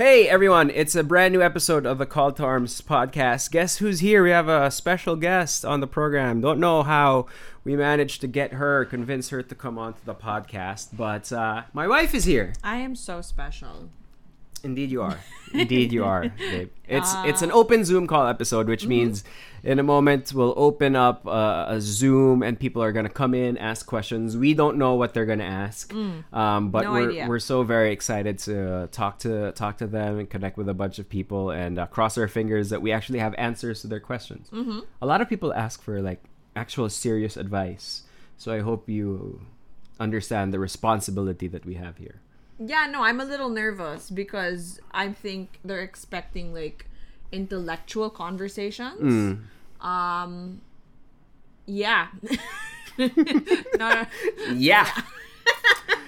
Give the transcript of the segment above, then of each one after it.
Hey everyone, it's a brand new episode of the Call to Arms podcast. Guess who's here? We have a special guest on the program. Don't know how we managed to get her, convince her to come onto the podcast, but uh, my wife is here. I am so special. Indeed, you are. Indeed, you are, babe. It's it's an open Zoom call episode, which means in a moment we'll open up uh, a Zoom and people are gonna come in, ask questions. We don't know what they're gonna ask, um, but No we're idea. we're so very excited to talk to talk to them and connect with a bunch of people and uh, cross our fingers that we actually have answers to their questions. Mm-hmm. A lot of people ask for like actual serious advice, so I hope you understand the responsibility that we have here. Yeah, no, I'm a little nervous because I think they're expecting like intellectual conversations. Um yeah. no, Yeah.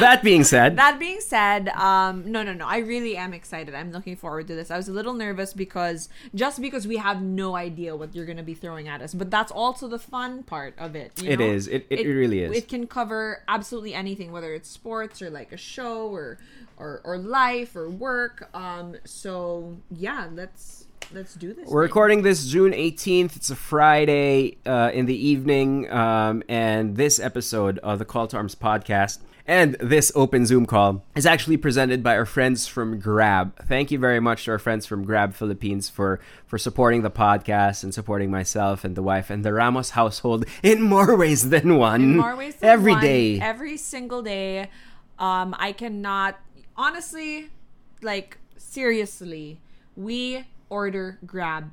that being said, that being said, um no no no, I really am excited. I'm looking forward to this. I was a little nervous because just because we have no idea what you're going to be throwing at us, but that's also the fun part of it. you It know? is. It- it really is. It can cover absolutely anything, whether it's sports or like a show or or or life or work. Um. So yeah, let's let's do this. We're thing. recording this June 18th. It's a Friday uh, in the evening. Um, and this episode of the Call to Arms podcast and this open Zoom call is actually presented by our friends from Grab. Thank you very much to our friends from Grab Philippines for, for supporting the podcast and supporting myself and the wife and the Ramos household in more ways than one. In more ways than Every one, day. every single day. Um, I cannot honestly, like seriously, we order Grab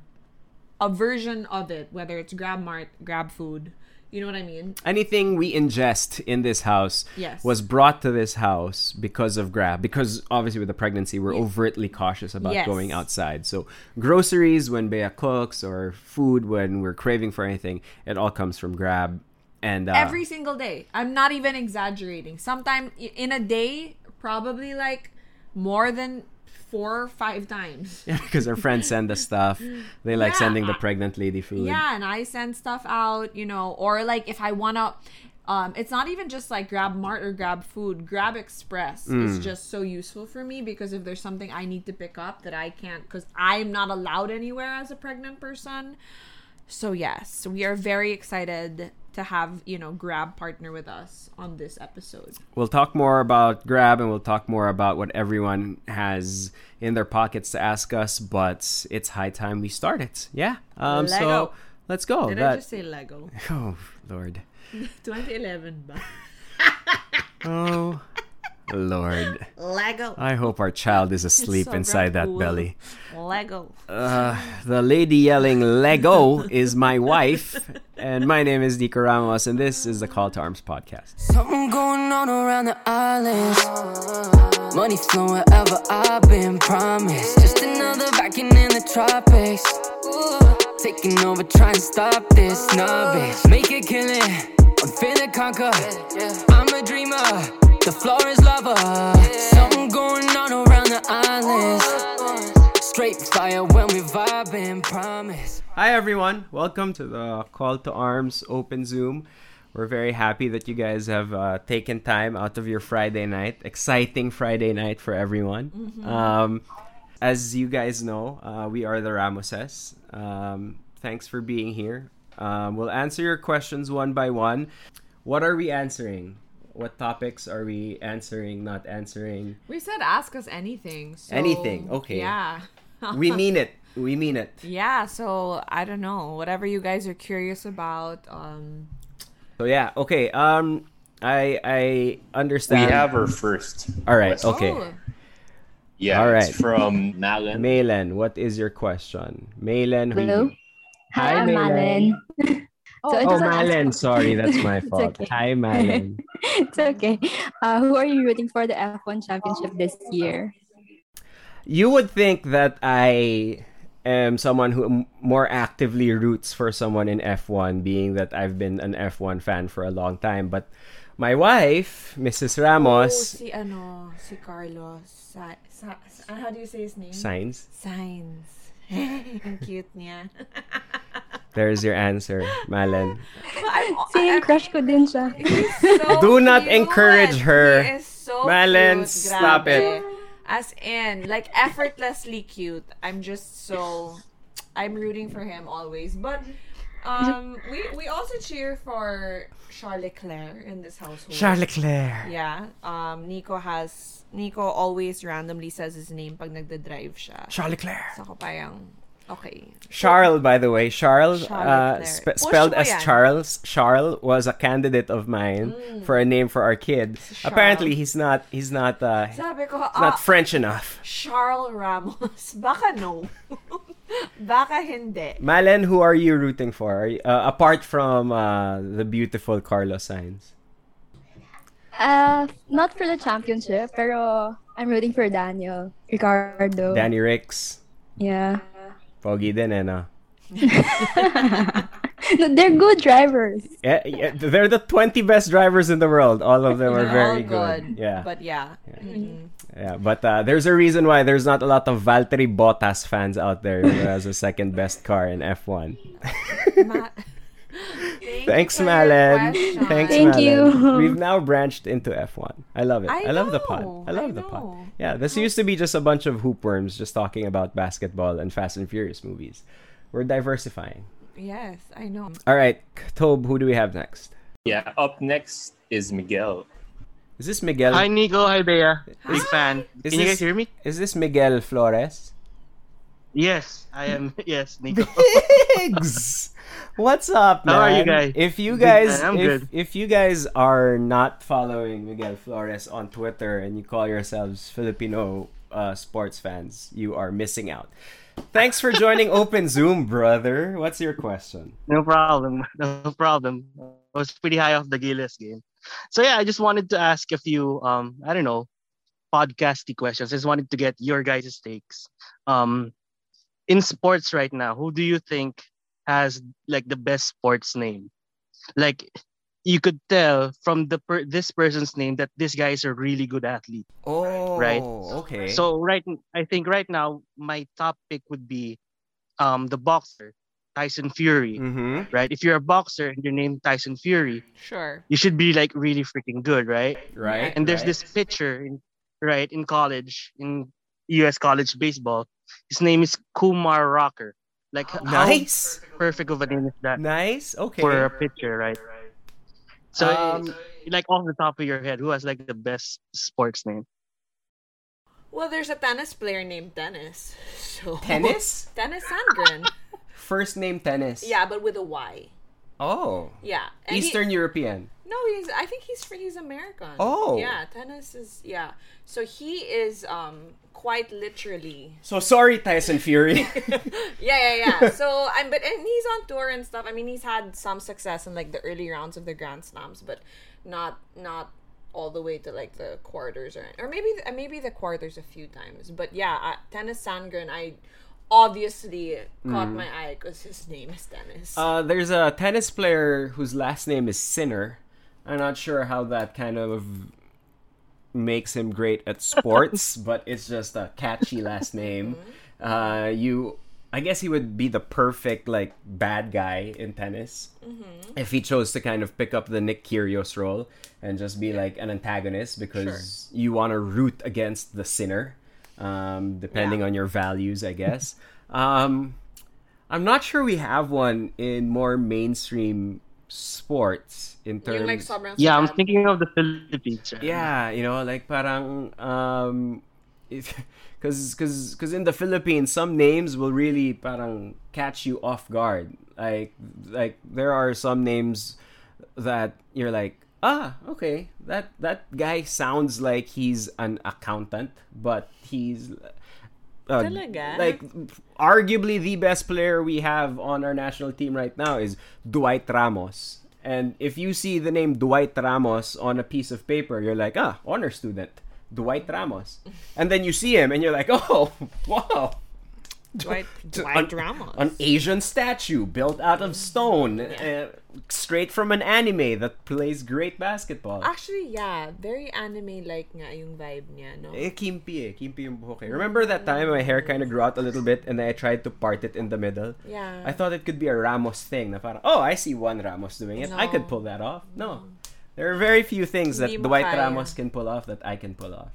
a version of it, whether it's Grab Mart, Grab Food. You know what I mean? anything we ingest in this house Yes. was brought to this house because of Grab. Because obviously, with the pregnancy, we're overtly cautious about Yes. going outside. So, groceries when Bea cooks, or food when we're craving for anything, it all comes from Grab. And uh, every single day. I'm not even exaggerating. Sometimes in a day, probably like more than four or five times. Yeah, because our friends send us stuff, they like Yeah. sending the pregnant lady food. Yeah, and I send stuff out, you know, or like if I wanna um it's not even just like grab mart or grab food. Grab Express is just so useful for me because if there's something I need to pick up that I can't cuz I'm not allowed anywhere as a pregnant person. So yes, we are very excited to have, you know, Grab partner with us on this episode. We'll talk more about Grab and we'll talk more about what everyone has in their pockets to ask us, but it's high time we start it. Yeah. Um, so let's go. Did I just say Lego? Oh, Lord. 2011 ba? Oh, Lord. Lego. I hope our child is asleep so inside that cool. belly. Lego. Uh, the lady yelling Lego is my wife, and my name is Nikko Ramos, and this is the Call to Arms podcast. Something going on around the island. Money flowing wherever I've been promised. Just another vacuum in the tropics. Taking over, trying to stop this novice. Make a killing, I'm finna conquer. I'm a dreamer, the floor is lava. Something going on around the island. Straight fire when we vibing, promise. Hi, everyone. Welcome to the Call to Arms Open Zoom. We're very happy that you guys have uh, taken time out of your Friday night. Exciting Friday night for everyone. Um, as you guys know, uh, we are the Ramoses. Um, thanks for being here. Um, we'll answer your questions one by one. What are we answering? What topics are we answering, not answering? We said ask us anything. So, Anything, okay. Yeah. We mean it. We mean it. yeah, so I don't know. Whatever you guys are curious about. Um So yeah, okay. Um, I I understand. We have our first. All right, question. okay. oh, Yeah, All right. it's from Nalan. Malen, what is your question? Malen, who- Hello. Hi, I'm Malen. Oh, So I Oh, just wanna ask- Malen. Sorry, that's my fault. okay. Hi, Malen. it's okay. Uh, who are you rooting for the F1 championship this year? You would think that I am someone who m- more actively roots for someone in F1, being that I've been an F1 fan for a long time. But my wife, Mrs. Ramos. oh, Ramos, si ano, si Carlos. Sa, sa, sa- how do you say his name? Sainz. Signs. Ang cute niya. There's your answer, Malen. I'm, Singing crush ko din siya. So Do not cute. encourage her. He is so Malen, cute. stop Grabe. it. As in, like effortlessly cute. I'm just so I'm rooting for him always. But um we we also cheer for Charles Claire in this household. Charles Claire. Yeah. Um Nikko has Nikko always randomly says his name pag nagda-drive siya. Charles Leclerc. So ako parang okay. Charles, by the way, Charles, Charles uh, Leclerc. spe- spelled as yan. Mm. Charles. Charles was a candidate of mine for a name for our kid. Charles. Apparently, he's not. He's not. Uh, Sabi ko, he's not ah, French enough. Charles Ramos. Baka no. Baka hindi. Malen, who are you rooting for? Are you- uh, apart from uh, the beautiful Carlos Sainz. Uh, not for the championship, pero I'm rooting for Daniel, Ricciardo. Danny Ricks. Yeah. Pogi din eh, no? No, They're good drivers. Yeah, yeah, they're the 20 best drivers in the world. All of them are They're very all good. Yeah. But yeah. Mm-mm. Yeah, but uh, there's a reason why there's not a lot of Valtteri Bottas fans out there who has the second best car in F1. Ma- Thank Thanks, you for your Malen. Thanks, Thank Malen. you. We've now branched into F1. I love it. I love the know, pod. I love I the pod. Yeah, this used to be just a bunch of hoopworms just talking about basketball and Fast and Furious movies. We're diversifying. Yes, I know. All right, Tobe, who do we have next? Yeah, up next is Miguel. Is this Miguel? Hi Nikko, hi Bea. Big fan. Is Can you guys hear me? Is this Miguel Flores? Yes, I am. Yes, Nikko. Biggs! What's up, man? How are you guys? If you guys. I'm if, good. if you guys are not following Miguel Flores on Twitter and you call yourselves Filipino uh, sports fans, you are missing out. Thanks for joining Open Zoom, brother. What's your question? no problem. No problem. I was pretty high off the Gilas game. So yeah, I just wanted to ask a few um I don't know podcasty questions. I just wanted to get your guys' takes. Um in sports right now, who do you think has like the best sports name? Like you could tell from the per- this person's name that this guy is a really good athlete. Oh, Right. Okay. So right, I think right now my top pick would be um the boxer Tyson Fury. mm-hmm. Right? If you're a boxer and you're named Tyson Fury, Sure. you should be like really freaking good, right? Right. And there's right. this pitcher in right in college in U.S. college baseball. His name is Kumar Rocker. Like Nice. perfect of a name is that Nice. Okay. for a pitcher, right? So Um, like off the top of your head, who has like the best sports name? Well, there's a tennis player named Tennys. So Tennis? Tennys Sandgren. First name tennis. yeah, but with a Y. Oh. Yeah. And he- Eastern European. no, he's. I think he's he's American. Oh. Yeah, tennis is. Yeah. So he is um quite literally. So sorry, Tyson Fury. Yeah, yeah, yeah. so I'm, but and he's on tour and stuff. I mean, he's had some success in like the early rounds of the Grand Slams, but not not all the way to like the quarters or or maybe maybe the quarters a few times. But yeah, uh, Tennys Sandgren, I obviously caught my eye because his name is Tennys. Uh, there's a tennis player whose last name is Sinner. I'm not sure how that kind of makes him great at sports, but it's just a catchy last name. Uh, you, I guess he would be the perfect like bad guy in tennis if he chose to kind of pick up the Nick Kyrgios role and just be like an antagonist because you want to root against the sinner, um, depending Yeah. on your values, I guess. um, I'm not sure we have one in more mainstream sports in terms. Like Yeah, I'm thinking of the Philippines. right? Yeah, you know, like parang um cuz cuz cuz in the Philippines some names will really parang catch you off guard. Like like there are some names that you're like, "Ah, okay. That that guy sounds like he's an accountant, but he's uh, like arguably the best player we have on our national team right now is Dwight Ramos. And if you see the name Dwight Ramos on a piece of paper, you're like, ah, honor student, Dwight Ramos. And then you see him and you're like, oh, wow. Dwight, An- Dwight Ramos. An Asian statue built out of stone, uh, straight from an anime that plays great basketball. Actually, yeah, very anime-like nga yung vibe niya, no? Eh, kimpi eh. Kimpi yung buhok eh. Remember that time my hair kind of grew out a little bit and I tried to part it in the middle? Yeah. I thought it could be a Ramos thing. Na parang, oh, I see one Ramos doing it. I could pull that off. No. There are very few things that Dwight kaya. Ramos can pull off that I can pull off.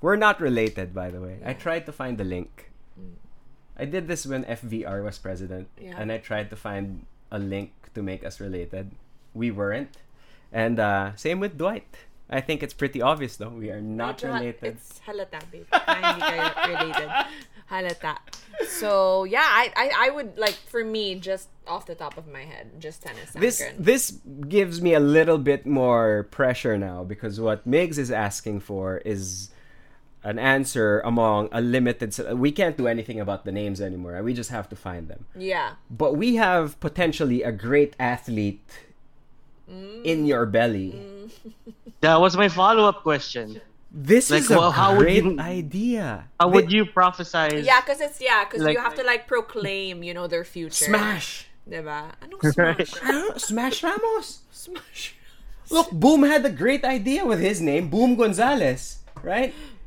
We're not related, by the way. I tried to find the link. I did this when FVR was president, Yeah. and I tried to find a link to make us related. We weren't, and uh, same with Dwight. I think it's pretty obvious, though. We are not Medyo related. It's halata, babe. Kaya hindi kayo related. Halata. So, yeah, I, I, I would, like, for me, just off the top of my head, just tennis this Sandgren. this gives me a little bit more pressure now because what Migs is asking for is an answer among a limited we can't do anything about the names anymore we just have to find them yeah. but we have potentially a great athlete Mm. in your belly That was my follow-up question. this Like, is a well, how would great you- idea How They- would you prophesize? Yeah, because it's, yeah, because Like- you have to, like, proclaim, you know, their future. smash Diba? Anong smash? I don't smash Ramos smash. look Boom had a great idea with his name Boom Gonzalez right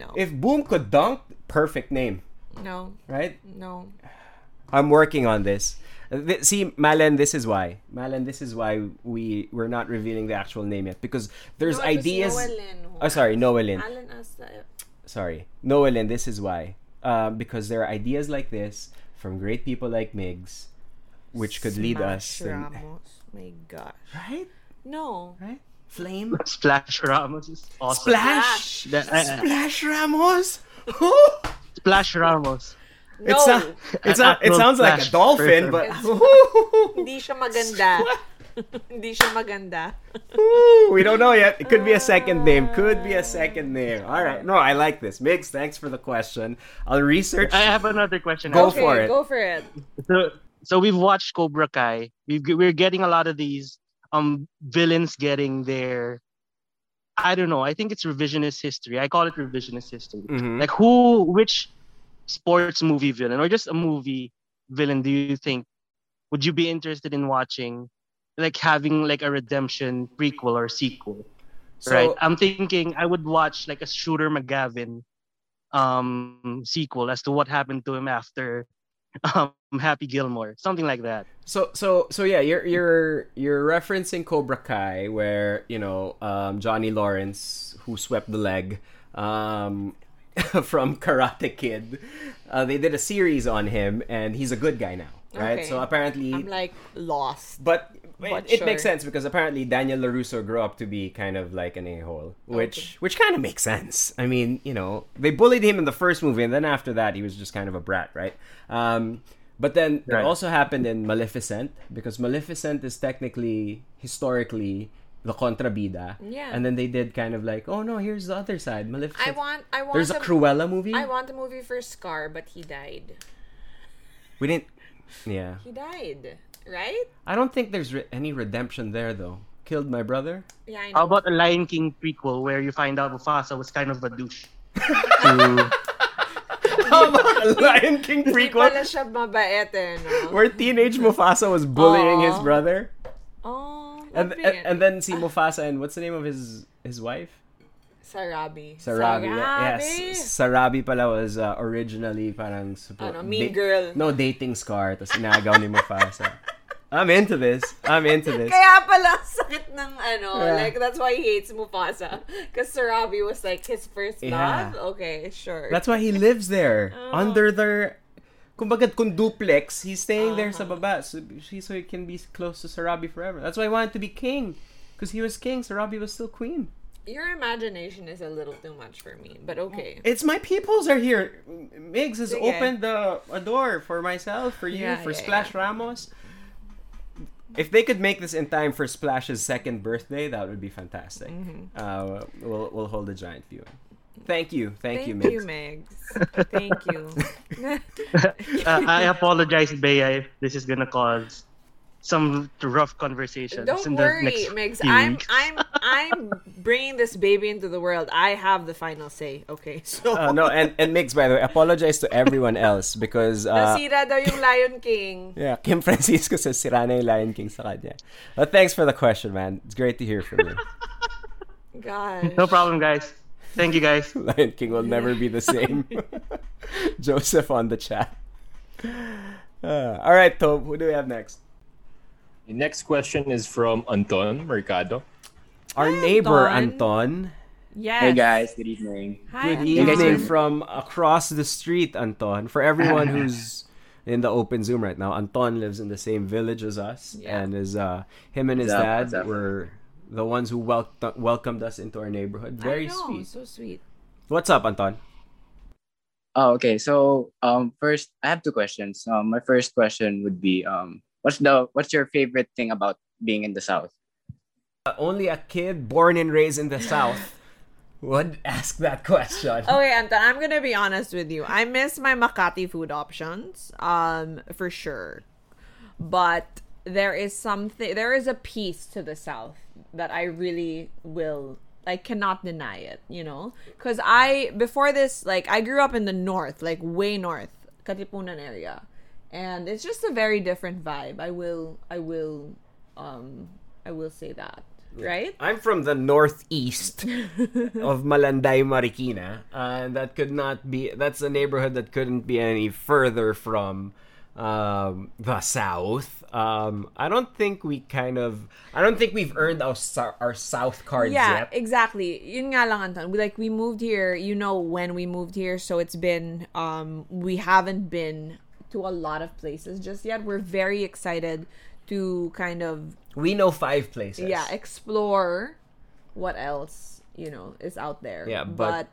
No. if Boom could dunk perfect name no. right No. I'm working on this. Th- See, Malen, this is why. Malen, this is why we we're not revealing the actual name yet because there's No, ideas. Noelin. Oh, sorry, Noelin. Sorry, Noelin. This is why. Um, because there are ideas like this from great people like Migs, which could lead us. Smash Ramos. My gosh. right, No. right. Flame. Splash Ramos is awesome. Splash. That- I- I- Splash Ramos. Splash Ramos. No. It's a, it's a, it sounds like a dolphin, person. but Hindi siya maganda. Hindi siya maganda. Ooh, we don't know yet. It could be a second name. Could be a second ah. name. All right. No, I like this. Migs, thanks for the question. I'll research. I have another question. Go actually. for it. Go for it. So, so we've watched Cobra Kai. We've, we're getting a lot of these um villains getting their. I don't know. I think it's revisionist history. I call it revisionist history. Mhm. Like who, which sports movie villain or just a movie villain do you think would you be interested in watching? Like having like a redemption prequel or sequel, So- right? I'm thinking I would watch like a Shooter McGavin um sequel as to what happened to him after um Happy Gilmore, something like that. So so so yeah, you're you're you're referencing Cobra Kai, where you know um, Johnny Lawrence, who swept the leg um, from Karate Kid. Uh, they did a series on him, and he's a good guy now, right? Okay. So apparently, I'm like lost. But, But it, it makes sense because apparently Daniel Larusso grew up to be kind of like an a-hole, which which kind of makes sense. I mean, you know, they bullied him in the first movie, and then after that, he was just kind of a brat, right? Um, but then it also happened in Maleficent because Maleficent is technically historically the contrabida, Yeah. and then they did kind of like, oh no, here's the other side, Maleficent. I want I want There's a a- Cruella movie. I want a movie for Scar, but he died. we didn't. Yeah, He died, right? I don't think there's re- any redemption there though. Killed my brother. Yeah, I know. How about a Lion King prequel where you find out Mufasa was kind of a douche? to, How about a Lion King Hindi prequel? pala siya mabait eh, no? where teenage Mufasa was bullying his brother, Oh, and, and and then see Mufasa and what's the name of his his wife? Sarabi. Sarabi. Sarabi. Yes, Sarabi pala was uh, originally parang suppo- Ano, mean girl. No, dating scar. Tapos inagaw ni Mufasa. I'm into this. I'm into this. Kaya pala sakit ng ano, Yeah. like that's why he hates Mufasa. Because Sarabi was like his first Yeah. love. Okay, sure. That's why he lives there Oh. under their. Kumbaga, kung duplex, he's staying there Uh-huh. sa baba so, he- so he can be close to Sarabi forever. That's why he wanted to be king. Because he was king, Sarabi was still queen. Your imagination is a little too much for me, but okay. It's my peoples are here. Migs has Sige. opened the a door for myself, for you, Yeah, for yeah, Splash Ramos. If they could make this in time for Splash's second birthday, that would be fantastic. Mm-hmm. Uh, we'll we'll hold a giant viewing. Thank you, thank, Thank you, you, Migs. Megs. Thank you. uh, I apologize, Bea, if this is gonna cause some rough conversations Don't in the worry, next Megs. few I'm weeks. I'm I'm bringing this baby into the world. I have the final say. Okay, so Uh, no, and and Migs, by the way, apologize to everyone else because uh, nasira daw yung Lion King. yeah, Kim Francisco says sira na yung Lion King sa kanya. But thanks for the question, man. It's great to hear from you. Gosh. No problem, guys. Thank you, guys. Lion King will never be the same. Joseph on the chat. Uh, all right, Tob, who do we have next? The next question is from Anton Mercado. Our Hi, neighbor Anton. Anton. Yes. Hey guys, good evening. Hi, Good Anton. evening from across the street, Anton. For everyone who's in the open Zoom right now, Anton lives in the same village as us, Yeah. and is uh, him and his What's up? dad up? were the ones who wel- welcomed us into our neighborhood. Very I know, sweet. So sweet. What's up, Anton? Oh, okay. So, um, first, I have two questions. Um, my first question would be, um, what's the what's your favorite thing about being in the South? Uh, only a kid born and raised in the South would ask that question. Okay, Anton, I'm gonna be honest with you. I miss my Makati food options, um, for sure. But there is something, there is a piece to the South that I really will, I cannot deny it, you know? Because I, before this, like, I grew up in the North, like, way North, Katipunan area. And it's just a very different vibe. I will, I will, um, I will say that. Right? I'm from the northeast of Malanday, Marikina, and that could not be. That's a neighborhood that couldn't be any further from um, the south. Um, I don't think we kind of. I don't think we've earned our our south cards yeah, yet. exactly. Yun nga lang, Anton. We, like, we moved here, you know when we moved here, so it's been, um, we haven't been to a lot of places just yet. We're very excited to kind of, We know five places. yeah, explore what else, you know, is out there. Yeah, but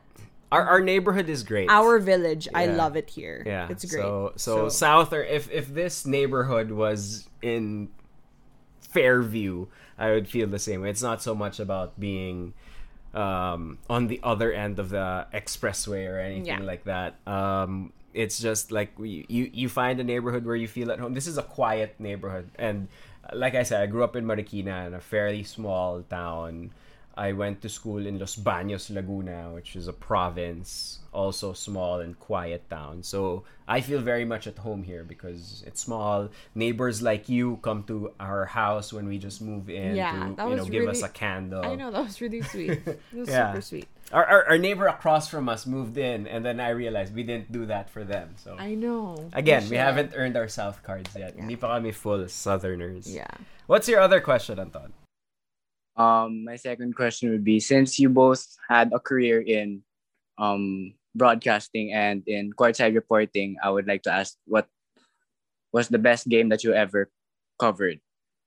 our our neighborhood is great. our village, I love it here. Yeah, It's great. So, so, south or if if this neighborhood was in Fairview, I would feel the same way. It's not so much about being um, on the other end of the expressway or anything Yeah. like that. Um, it's just like you you find a neighborhood where you feel at home. This is a quiet neighborhood, and like I said, I grew up in Marikina, in a fairly small town. I went to school in Los Baños, Laguna, which is a province, also small and quiet town. So I feel very much at home here because it's small. Neighbors like you come to our house when we just move in Yeah, to you know give us a candle. I know, that was really sweet. It was Yeah. super sweet. Our, our our neighbor across from us moved in, and then I realized we didn't do that for them. So I know. again, we should. haven't earned our South cards yet. Yeah. Hindi pa kami full Southerners. Yeah. What's your other question, Anton? Um, my second question would be, since you both had a career in, um, broadcasting and in courtside reporting, I would like to ask what was the best game that you ever covered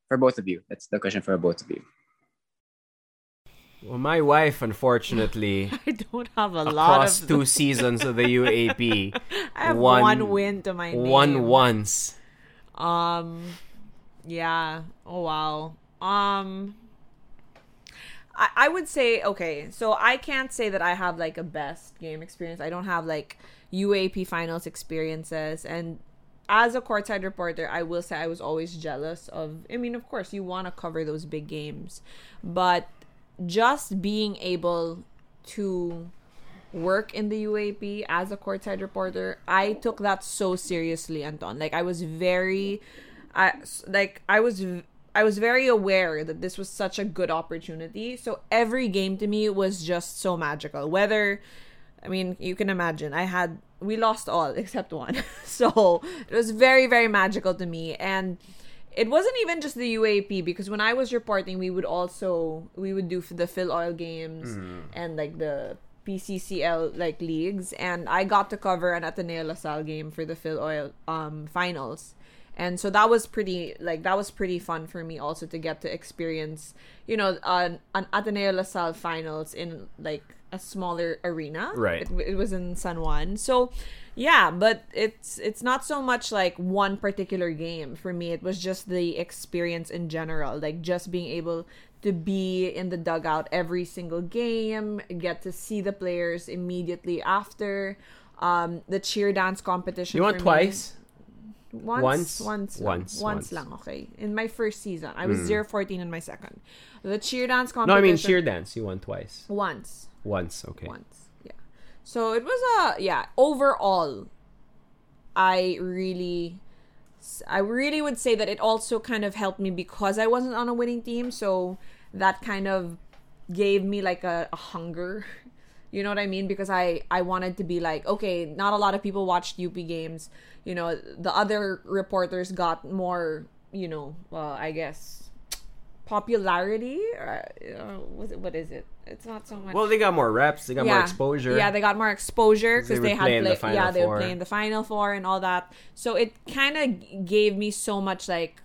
for both of you. That's the question for both of you. Well, my wife, unfortunately, I don't have a lot across of two seasons of the UAAP, I have one- one, win to my name. won once. Um, yeah. Oh wow. Um, I I would say okay. So I can't say that I have like a best game experience. I don't have like UAAP finals experiences and. As a courtside reporter, I will say I was always jealous of. I mean, of course, you want to cover those big games, but just being able to work in the UAAP as a courtside reporter, I took that so seriously, Anton. Like I was very, I like I was I was very aware that this was such a good opportunity. So every game to me was just so magical. Whether, I mean, you can imagine, I had we lost all except one, so it was very very magical to me. And it wasn't even just the UAAP because when I was reporting, we would also we would do the Filoil games and like the PCCL like leagues, and I got to cover an Ateneo LaSalle game for the Filoil um finals, and so that was pretty like that was pretty fun for me also to get to experience you know an, an Ateneo LaSalle finals in like a smaller arena. Right. It, it was in San Juan, so yeah but it's it's not so much like one particular game for me it was just the experience in general like just being able to be in the dugout every single game get to see the players immediately after um the cheer dance competition You went for me- twice. Once Once? once lang. Once, once, lang okay in my first season i was mm. 014 in my second the cheer dance competition. No, I mean cheer dance. You won twice. once Once, okay. once. Yeah. So it was a yeah, overall I really I really would say that it also kind of helped me because I wasn't on a winning team, so that kind of gave me like a, a hunger. You know what I mean? Because I I wanted to be like, okay, not a lot of people watched UP games. You know, the other reporters got more, you know, well, I guess popularity. Or, uh, was it, what is it? It's not so much. Well, they got more reps. They got more exposure. Yeah, they got more exposure 'Cause because would they, had in the yeah they Four. would play in the final four and all that. So it kind of gave me so much like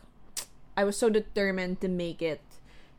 I was so determined to make it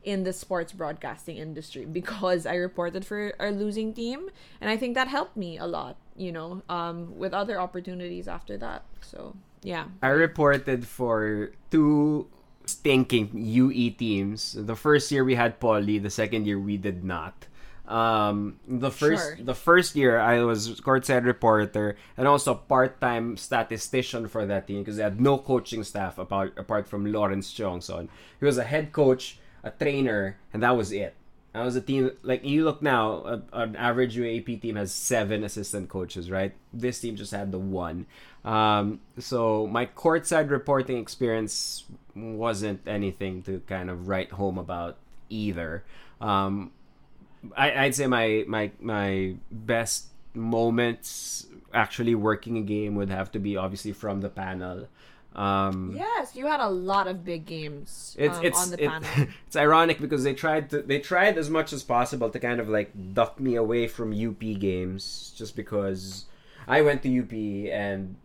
in the sports broadcasting industry because I reported for our losing team, and I think that helped me a lot. You know, um, with other opportunities after that. So yeah, I reported for two stinking UE teams. The first year we had Polly, the second year we did not. Um, the first Sure. the first year I was courtside reporter and also part-time statistician for that team because they had no coaching staff apart apart from Lawrence Chongson. He was a head coach, a trainer, and that was it. I was a team like you look now, an average UAAP team has seven assistant coaches, right? This team just had the one. Um, so my courtside reporting experience wasn't anything to kind of write home about either. Um, I, I'd say my my my best moments actually working a game would have to be obviously from the panel. Um, yes, you had a lot of big games it's um, it's on the it- panel. it's ironic because they tried to they tried as much as possible to kind of like duck me away from UP games just because I went to UP and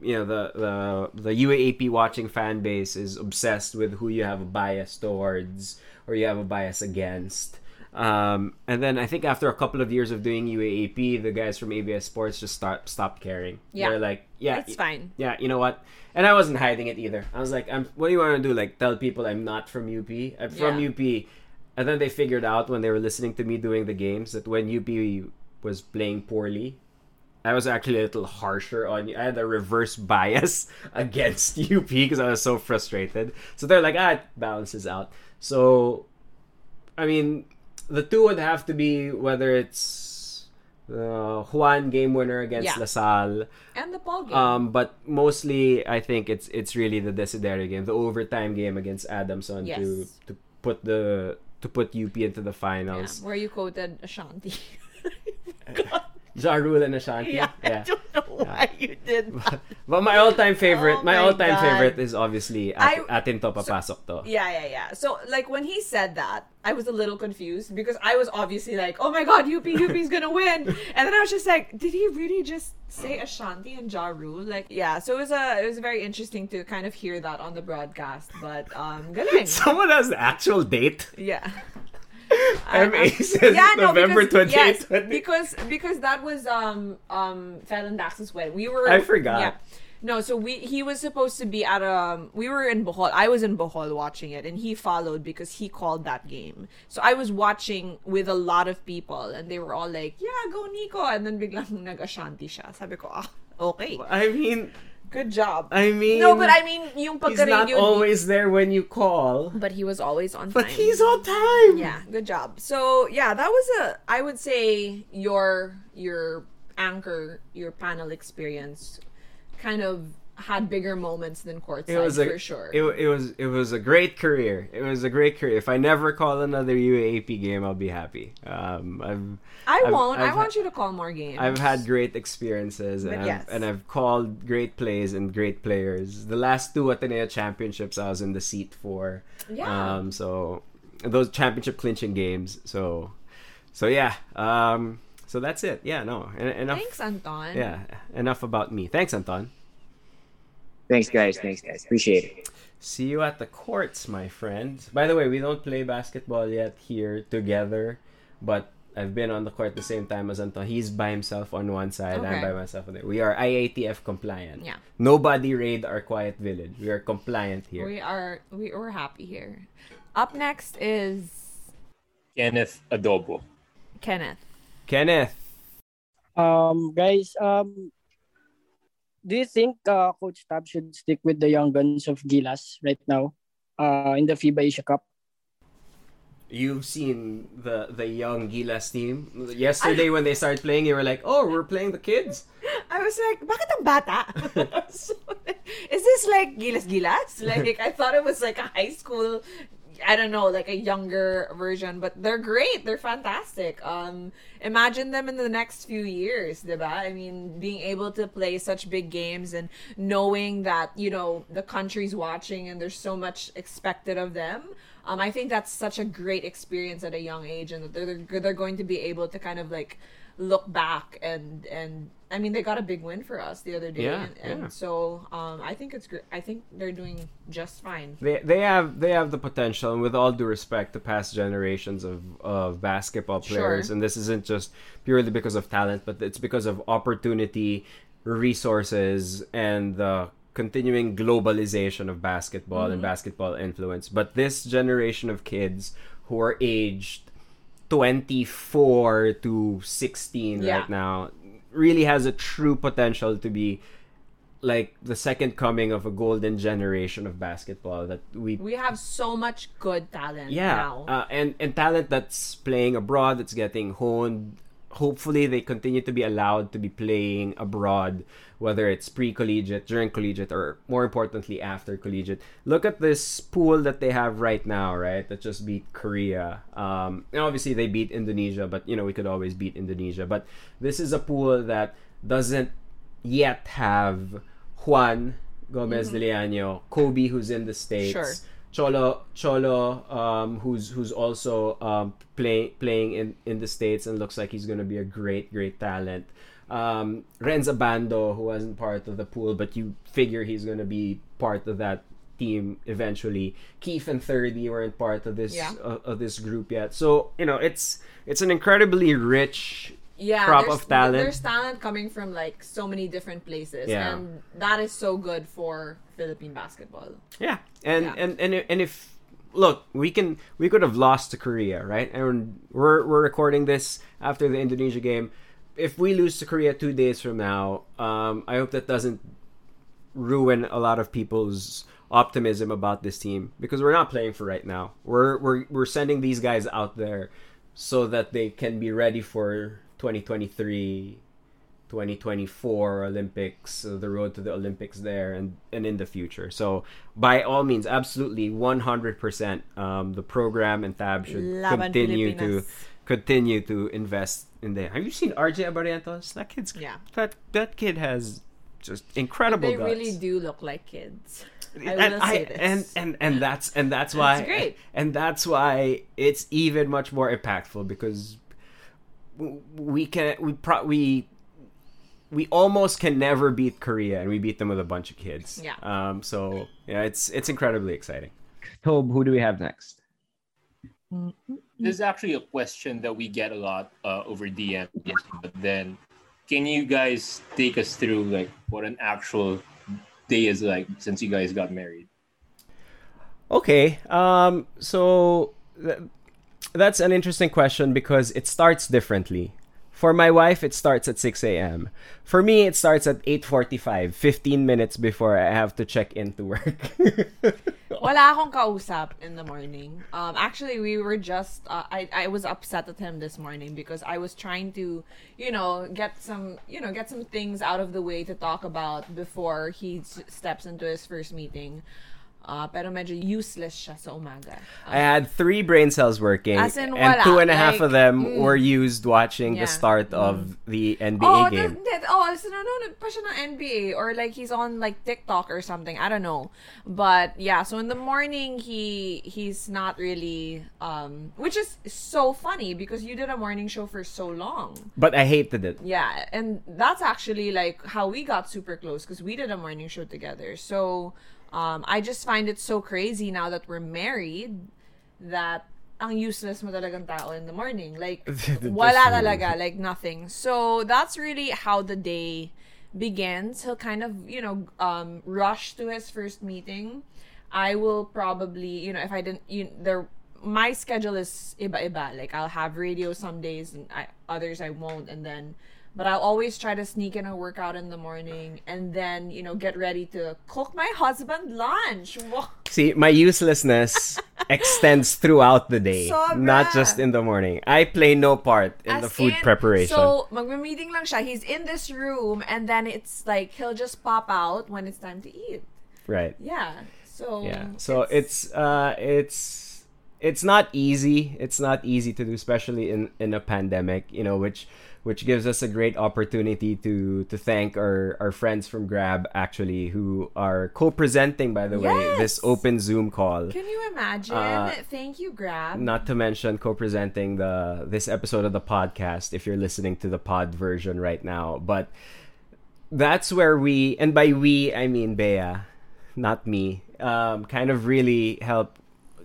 you know the the the UAAP watching fan base is obsessed with who you have a bias towards or you have a bias against. Um, and then I think after a couple of years of doing UAAP, the guys from ABS Sports just start stopped caring. Yeah. They're like, yeah, It's fine. yeah, you know what? And I wasn't hiding it either. I was like, I'm, what do you want to do? Like, tell people I'm not from UP? I'm from Yeah. UP. And then they figured out when they were listening to me doing the games that when UP was playing poorly, I was actually a little harsher on you. I had a reverse bias against UP because I was so frustrated. So they're like, ah, it balances out. So, I mean, the two would have to be whether it's uh, Juan game winner against Yeah. LaSalle. and the ball game. Um, but mostly I think it's it's really the Desiderio game, the overtime game against Adamson Yes. to to put the to put UP into the yeah, finals. where you quoted Ashanti. Ja Rule and Ashanti. yeah, I don't know why you did that. But my all-time favorite, Oh my, my all-time God. favorite is obviously I- at, Atin to papasok to. Yeah, yeah, yeah. So, like, when he said that, I was a little confused because I was obviously like, oh my god, UP, UP's gonna win. And then I was just like, did he really just say Ashanti and Ja Rule? Like, yeah, so it was a, it was very interesting to kind of hear that on the broadcast. But, um, galing. Someone has the actual date. Yeah. MA says November because, 28th. yes, because because that was um um Felon Dax's wedding. We were I forgot. Yeah. No, so we he was supposed to be at um we were in Bohol. I was in Bohol watching it and he followed because he called that game. So I was watching with a lot of people and they were all like, "Yeah, go Nikko." And then biglang nag-Ashanti siya. Sabi ko, "Ah, okay. I mean, Good job." I mean, no, but I mean yung he's not pagka-radio always there when you call, but he was always on but time. he's on time. Yeah, good job. So yeah, that was a I would say your your anchor, your panel experience kind of had bigger moments than courtside it was a, for sure. It, it was it was a great career. It was a great career. If I never call another UAAP game, I'll be happy. Um, I've I I've- won't. I I've want you to call more games. I've had great experiences and But I've, yes. and I've called great plays and great players. The last two Ateneo championships I was in the seat for. Yeah. Um so those championship clinching games. So so yeah. Um so that's it. Yeah, no. En- enough Thanks, Anton. Yeah, enough about me. Thanks, Anton. Thanks, guys. Thanks, guys. Appreciate it. See you at the courts, my friend. By the way, we don't play basketball yet here together, but I've been on the court the same time as Anton. He's by himself on one side, okay. I'm by myself on the We are IATF compliant. Yeah. Nobody raid our quiet village. We are compliant here. We are we we're happy here. Up next is Kenneth Adobo. Kenneth. Kenneth. Um, guys, um, do you think uh, Coach Tab should stick with the young guns of Gilas right now uh, in the FIBA Asia Cup? You've seen the the young Gilas team. Yesterday when they started playing, you were like, "Oh, we're playing the kids." I was like, bakit ang bata? So, is this like Gilas Gilas? Like, I thought it was like a high school. I don't know, like a younger version, but they're great. They're fantastic. Um, imagine them in the next few years, diba? I mean, being able to play such big games and knowing that you know the country's watching and there's so much expected of them. Um, I think that's such a great experience at a young age, and that they're, they're going to be able to kind of like look back and and I mean they got a big win for us the other day, Yeah, and, and yeah. so um, I think it's great. I think they're doing just fine. They they have they have the potential, and with all due respect to past generations of of basketball players, Sure. and this isn't just purely because of talent, but it's because of opportunity, resources, and the continuing globalization of basketball and basketball influence. But this generation of kids who are aged 24 to 16 Yeah. right now really has a true potential to be like the second coming of a golden generation of basketball that we We have so much good talent yeah now. uh, and and talent that's playing abroad that's getting honed hopefully they continue to be allowed to be playing abroad whether it's pre-collegiate during collegiate or more importantly after collegiate. Look at this pool that they have right now right? That just beat korea. Um and obviously they beat indonesia but you know we could always beat indonesia. But this is a pool that doesn't yet have juan gomez de Liaño, kobe who's in the states Sure. Cholo Cholo um who's who's also um play, playing in in the states and looks like he's going to be a great great talent. Um Rhenz Abando who wasn't part of the pool but you figure he's going to be part of that team eventually. Keith and Thirdy weren't part of this Yeah. uh, of this group yet. So, you know, it's it's an incredibly rich yeah, crop of talent. There's talent coming from like so many different places, Yeah. and that is so good for Philippine basketball. Yeah, and Yeah. and and and if look, we can we could have lost to Korea, right? And we're we're recording this after the Indonesia game. If we lose to Korea two days from now, um, I hope that doesn't ruin a lot of people's optimism about this team because we're not playing for right now. We're we're we're sending these guys out there so that they can be ready for 2023 2024 Olympics, uh, the road to the Olympics there and, and in the future. So, by all means, absolutely 100%, um, the program and Tab should Laban continue to. Continue to invest in them. Have you seen RJ Abarientos? That kid's Yeah. that that kid has just incredible They guts. really do look like kids. I and, will I- say this. and and and that's and that's why great. and that's why it's even much more impactful because we can we pro we we almost can never beat Korea and we beat them with a bunch of kids. Yeah. Um. So yeah, it's it's incredibly exciting. Tob, who do we have next? This is actually a question that we get a lot uh, over DM. But then, can you guys take us through like what an actual day is like since you guys got married? Okay. Um. So th- that's an interesting question because it starts differently. For my wife, it starts at 6 a.m. For me, it starts at 8.45, 15 minutes before I have to check into work. Wala akong kausap in the morning. Um, actually, we were just, uh, I, I was upset at him this morning because I was trying to, you know, get some, you know, get some things out of the way to talk about before he steps into his first meeting. Uh, pero medyo useless siya sa umaga. I had three brain cells working, As in and wala, two and a half like, of them mm. were used watching Yeah. the start of the NBA Oh, game. that, that, oh, so nanonood pa siya ng NBA or like he's on like TikTok or something. I don't know. But yeah, so in the morning he he's not really um which is so funny because you did a morning show for so long. But I hated it. Yeah, and that's actually like how we got super close because we did a morning show together. So um I just find it so crazy now that we're married that ang useless mo talagang tao in the morning. Like, wala talaga, like nothing. So that's really how the day begins. He'll kind of, you know, um, rush to his first meeting. I will probably, you know, if I didn't, you, there, my schedule is iba-iba. Like, I'll have radio some days and I, others I won't. And then, but I'll always try to sneak in a workout in the morning and then, you know, get ready to cook my husband lunch. See, my uselessness extends throughout the day, Sobra. not just in the morning. I play no part in the food in, preparation. So, magme-meeting lang siya. He's in this room and then it's like he'll just pop out when it's time to eat. right. Yeah. So Yeah. So it's uh it's it's not easy. It's not easy to do, especially in in a pandemic. You know, which which gives us a great opportunity to to thank our our friends from Grab actually who are co-presenting by the way this open Zoom call. Can you imagine? Uh, Thank you, Grab. Not to mention co-presenting the this episode of the podcast if you're listening to the pod version right now. But that's where we and by we I mean Bea, not me. Um, kind of really help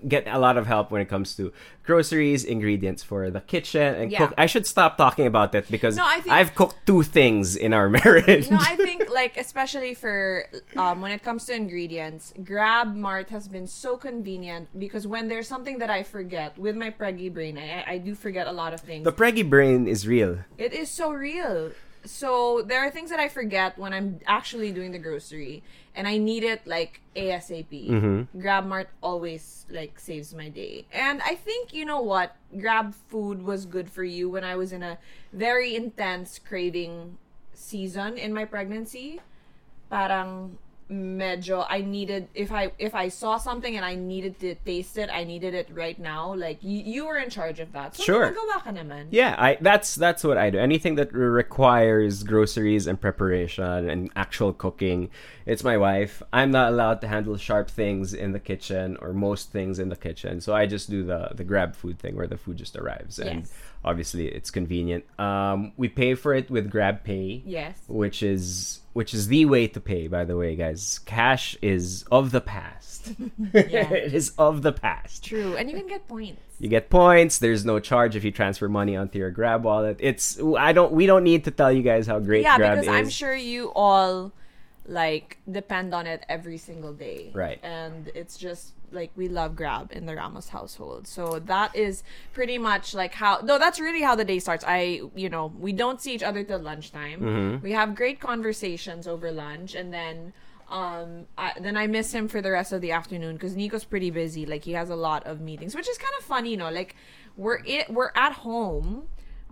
get a lot of help when it comes to groceries, ingredients for the kitchen and Yeah. cook. I should stop talking about it because No, I think- I've cooked two things in our marriage. no, I think like especially for um, when it comes to ingredients, Grab Mart has been so convenient because when there's something that I forget with my preggy brain, I, I do forget a lot of things. the preggy brain is real. It is so real. So there are things that I forget when I'm actually doing the grocery, and I need it like ASAP. Mm-hmm. GrabMart always like saves my day, and I think you know what, Grab food was good for you when I was in a very intense craving season in my pregnancy. Parang medyo I needed if I if I saw something and I needed to taste it, I needed it right now. Like you, you were in charge of that. So Sure. ka naman. Yeah, I that's that's what I do. Anything that requires groceries and preparation and actual cooking, it's my wife. I'm not allowed to handle sharp things in the kitchen or most things in the kitchen. So I just do the the grab food thing where the food just arrives and obviously it's convenient. Um we pay for it with Grab Pay. Yes. Which is which is the way to pay by the way, guys. Cash is of the past. it is of the past. True, and you can get points. You get points. There's no charge if you transfer money onto your Grab wallet. It's I don't we don't need to tell you guys how great yeah, Grab because is. I'm sure you all like depend on it every single day. Right. And it's just like we love Grab in the Ramos household. So that is pretty much like how no, that's really how the day starts. I you know, we don't see each other till lunchtime. Mm-hmm. We have great conversations over lunch and then um I, then I miss him for the rest of the afternoon because Nikko's pretty busy. Like he has a lot of meetings, which is kind of funny, you know. Like we're it we're at home,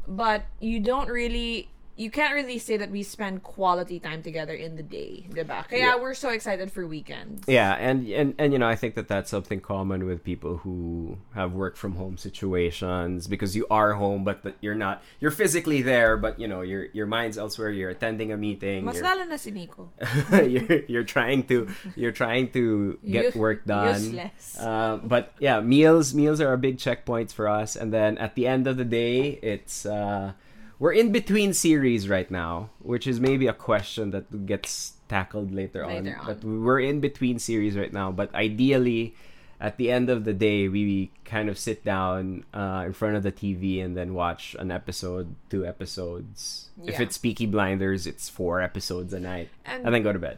but you don't really you can't really say that we spend quality time together in the day, diba? Kaya Yeah. we're so excited for weekends. yeah, and, and and you know I think that that's something common with people who have work from home situations because you are home but that you're not you're physically there but you know your your mind's elsewhere. You're attending a meeting. Mas you're, lalo na si Nikko. you're you're trying to you're trying to get work done. useless. Uh, but yeah, meals meals are a big checkpoints for us. And then at the end of the day, it's uh, we're in between series right now, which is maybe a question that gets tackled later, Later on. on. But we're in between series right now. But ideally. At the end of the day, we kind of sit down uh, in front of the TV and then watch an episode, two episodes. If it's Peaky Blinders, it's four episodes a night, And- and then go to bed.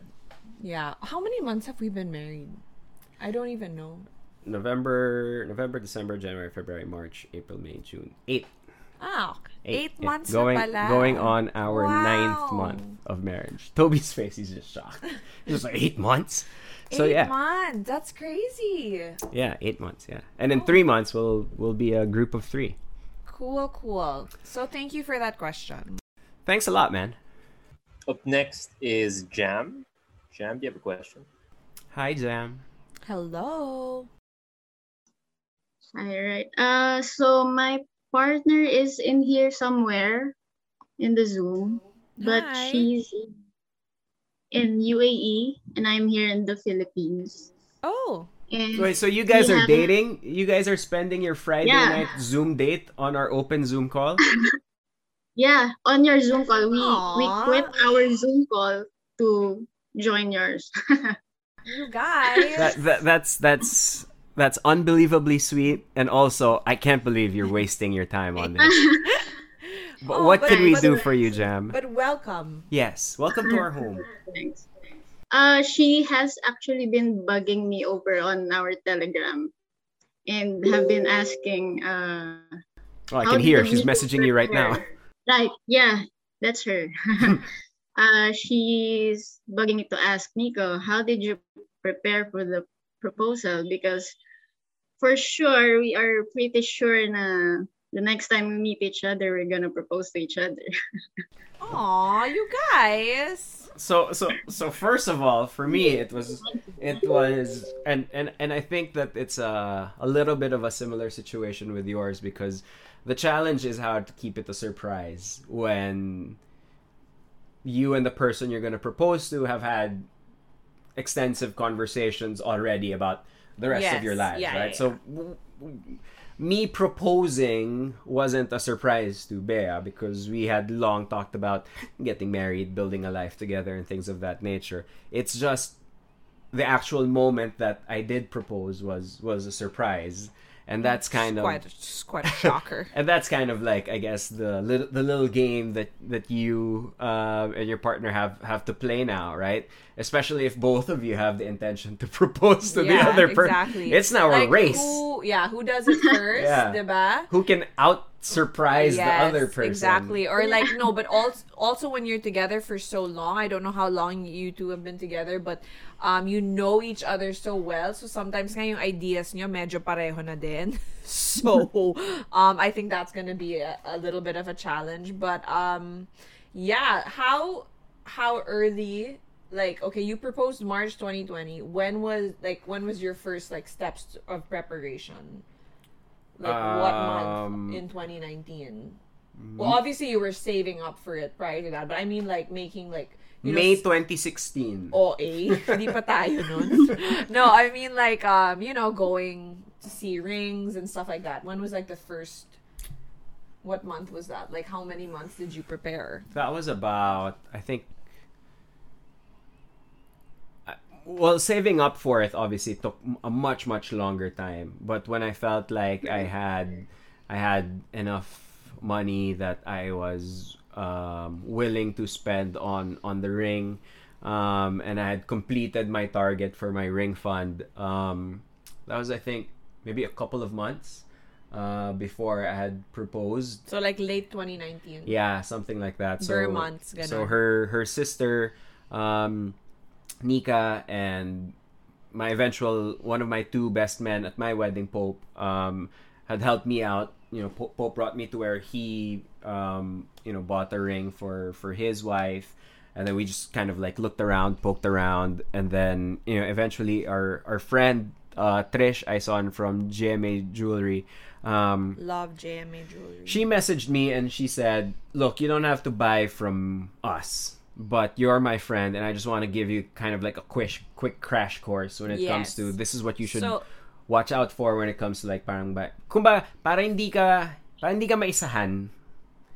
Yeah. How many months have we been married? I don't even know. November, November, December, January, February, March, April, May, June. Eight. Ah, okay. eight, Yeah. months Going na pala. going on our ninth month of marriage. Toby's face, he's just shocked. He's just like eight months. So eight yeah, months. That's crazy. yeah, eight months. Yeah, and in three months we'll we'll be a group of three. Cool, cool. So thank you for that question. Thanks a lot, man. Up next is Jam. Jam, do you have a question? Hi, Jam. Hello. All right. Uh, so my partner is in here somewhere in the Zoom, but Hi. she's in UAE and I'm here in the Philippines. Oh. And Wait, so you guys are have- dating? You guys are spending your Friday Yeah. night Zoom date on our open Zoom call? Yeah, on your Zoom call, we we quit our Zoom call to join yours. You guys. that, that that's that's that's unbelievably sweet, and also I can't believe you're wasting your time on this. But Oh, what but- can we but- do for you, Jam? but welcome. Yes, welcome to our home. Thanks. Uh, she has actually been bugging me over on our Telegram, and have been asking. Uh, Oh, I can hear she's messaging you right now. prepare? Right, yeah, that's her. uh, she's bugging me to ask Nikko, how did you prepare for the proposal? Because for sure, we are pretty sure na the next time we meet each other, we're gonna propose to each other. Aw, you guys. so so so first of all for me it was it was and and and i think that it's a a little bit of a similar situation with yours because the challenge is how to keep it a surprise when you and the person you're going to propose to have had extensive conversations already about the rest of your lives Yeah, right? yeah, so w- w- me proposing wasn't a surprise to Bea because we had long talked about getting married, building a life together, and things of that nature. It's just the actual moment that I did propose was was a surprise, and that's kind of quite, it's quite a shocker. and that's kind of like I guess the little the little game that that you uh, and your partner have have to play now, right? Especially if both of you have the intention to propose to the other person. exactly. It's now Like, a race. Who, yeah, who does it first, Yeah. diba? Who can out surprise the other person? Exactly. Or like no, but also also when you're together for so long, I don't know how long you two have been together, but um you know each other so well. So sometimes nga yung ideas nyo medyo pareho na din. So um I think that's gonna be a, a little bit of a challenge. But um yeah, how how early like okay you proposed march 2020 when was like when was your first like steps of preparation like what Um, month in 2019 well obviously you were saving up for it prior to that but i mean like making like you May know, 2016. oh eh hindi pa tayo nun. No i mean like um you know going to see rings and stuff like that. When was like the first what month was that? Like how many months did you prepare? That was about, I think. uh, Well, saving up for it obviously took a much much longer time. But when I felt like I had, I had enough money that I was um, willing to spend on on the ring, um, and I had completed my target for my ring fund. Um, that was I think maybe a couple of months uh, before I had proposed. so like late 2019 Yeah, something like that. So, months, ganun. so her her sister, um, Nika, and my eventual one of my two best men at my wedding, Pope, um, had helped me out. You know, Pope, Pope brought me to where he, um, you know, bought a ring for for his wife, and then we just kind of like looked around, poked around, and then you know, eventually our our friend uh, Trish I saw from GMA Jewelry. Um, love GMA Jewelry she messaged me and she said, "Look, you don't have to buy from us, but you're my friend, and I just want to give you kind of like a quick, quick crash course when it comes to this is what you should So- watch out for when it comes to like parang ba, kumba, para hindi ka, para hindi ka maisahan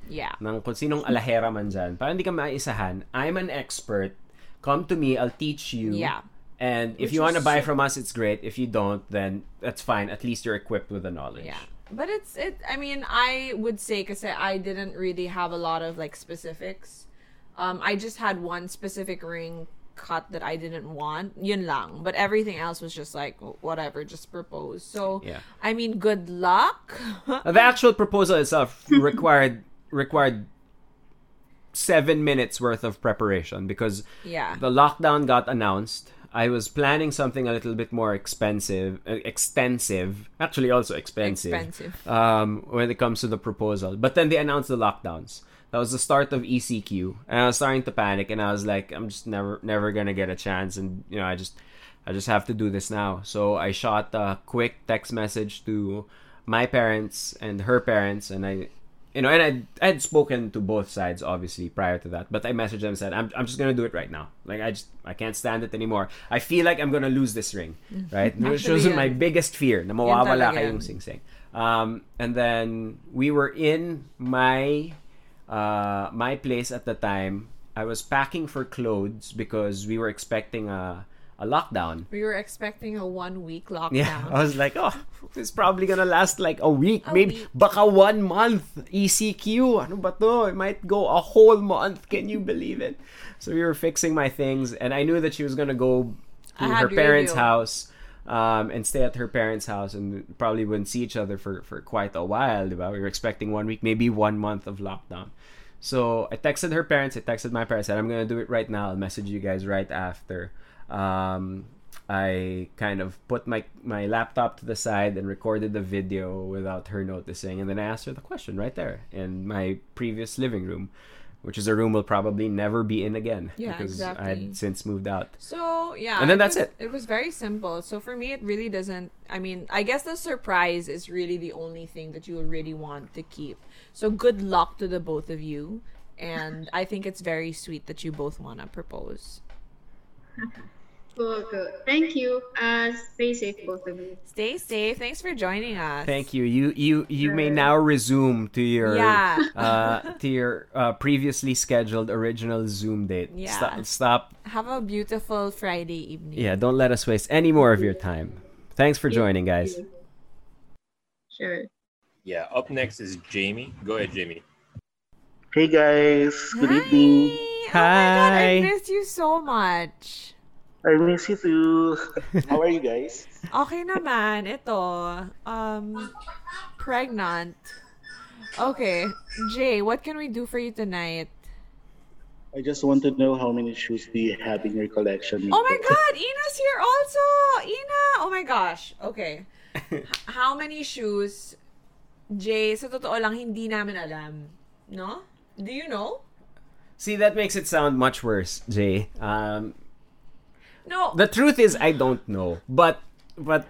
yeah ng kung sinong alahera man dyan, para hindi ka maisahan. I'm an expert. Come to me, I'll teach you. Yeah. And if Which you want to buy so- from us, it's great. If you don't, then that's fine. At least you're equipped with the knowledge. Yeah. But it's it I mean, I would say cuz I didn't really have a lot of like specifics. Um I just had one specific ring cut that I didn't want. Yun lang. But everything else was just like whatever, just propose. So Yeah. I mean, good luck. The actual proposal itself required required seven minutes worth of preparation because Yeah. the lockdown got announced. I was planning something a little bit more expensive, uh, extensive, actually also expensive, Expensive. Um, when it comes to the proposal. But then they announced the lockdowns. That was the start of ECQ, and I was starting to panic. And I was like, I'm just never, never gonna get a chance. And you know, I just, I just have to do this now. So I shot a quick text message to my parents and her parents, and I, you know, and I, I had spoken to both sides obviously prior to that, but I messaged them and said, I'm, I'm just gonna do it right now. Like I just, I can't stand it anymore. I feel like I'm gonna lose this ring, right? Which Actually, was yan. my biggest fear. Na mawawala kayong sing-sing. Um, and then we were in my uh, my place at the time. I was packing for clothes because we were expecting a a lockdown. we were expecting a one week lockdown. Yeah, I was like, oh, it's probably gonna last like a week, A maybe week. baka one month. ECQ, ano ba to? It might go a whole month. Can you believe it? So we were fixing my things, and I knew that she was gonna go to I her parents' house. Um, and stay at her parents' house and probably wouldn't see each other for, for quite a while. Diba? We were expecting one week, maybe one month of lockdown. So I texted her parents, I texted my parents, said I'm gonna do it right now. I'll message you guys right after. Um, I kind of put my my laptop to the side and recorded the video without her noticing, and then I asked her the question right there in my previous living room, which is a room we'll probably never be in again Yeah, because I exactly. had since moved out. So yeah, And then it that's was- it. It was very simple. So for me, it really doesn't. I mean, I guess the surprise is really the only thing that you really want to keep. So good luck to the both of you, and I think it's very sweet that you both want to propose. Cool, cool. Thank you. Uh, stay safe, both of you. Stay safe. Thanks for joining us. Thank you. You you you may now resume to your Yeah. uh, to your uh, previously scheduled original Zoom date. Yeah. Stop, stop. Have a beautiful Friday evening. Yeah, don't let us waste any more of your time. Thanks for joining, guys. Sure. Yeah. Up next is Jamie. Go ahead, Jamie. Hey guys, good evening. Oh my god, I missed you so much. I miss you too. How are you guys? Okay naman, ito. Um, pregnant. Okay, Jay, what can we do for you tonight? I just want to know how many shoes do you have in your collection? Oh my god, Ina's here also! Ina! Oh my gosh. Okay. How many shoes? Jay, sa totoo lang, hindi namin alam. No? Do you know? See, that makes it sound much worse, Jay. Um, No. the truth is, I don't know, but but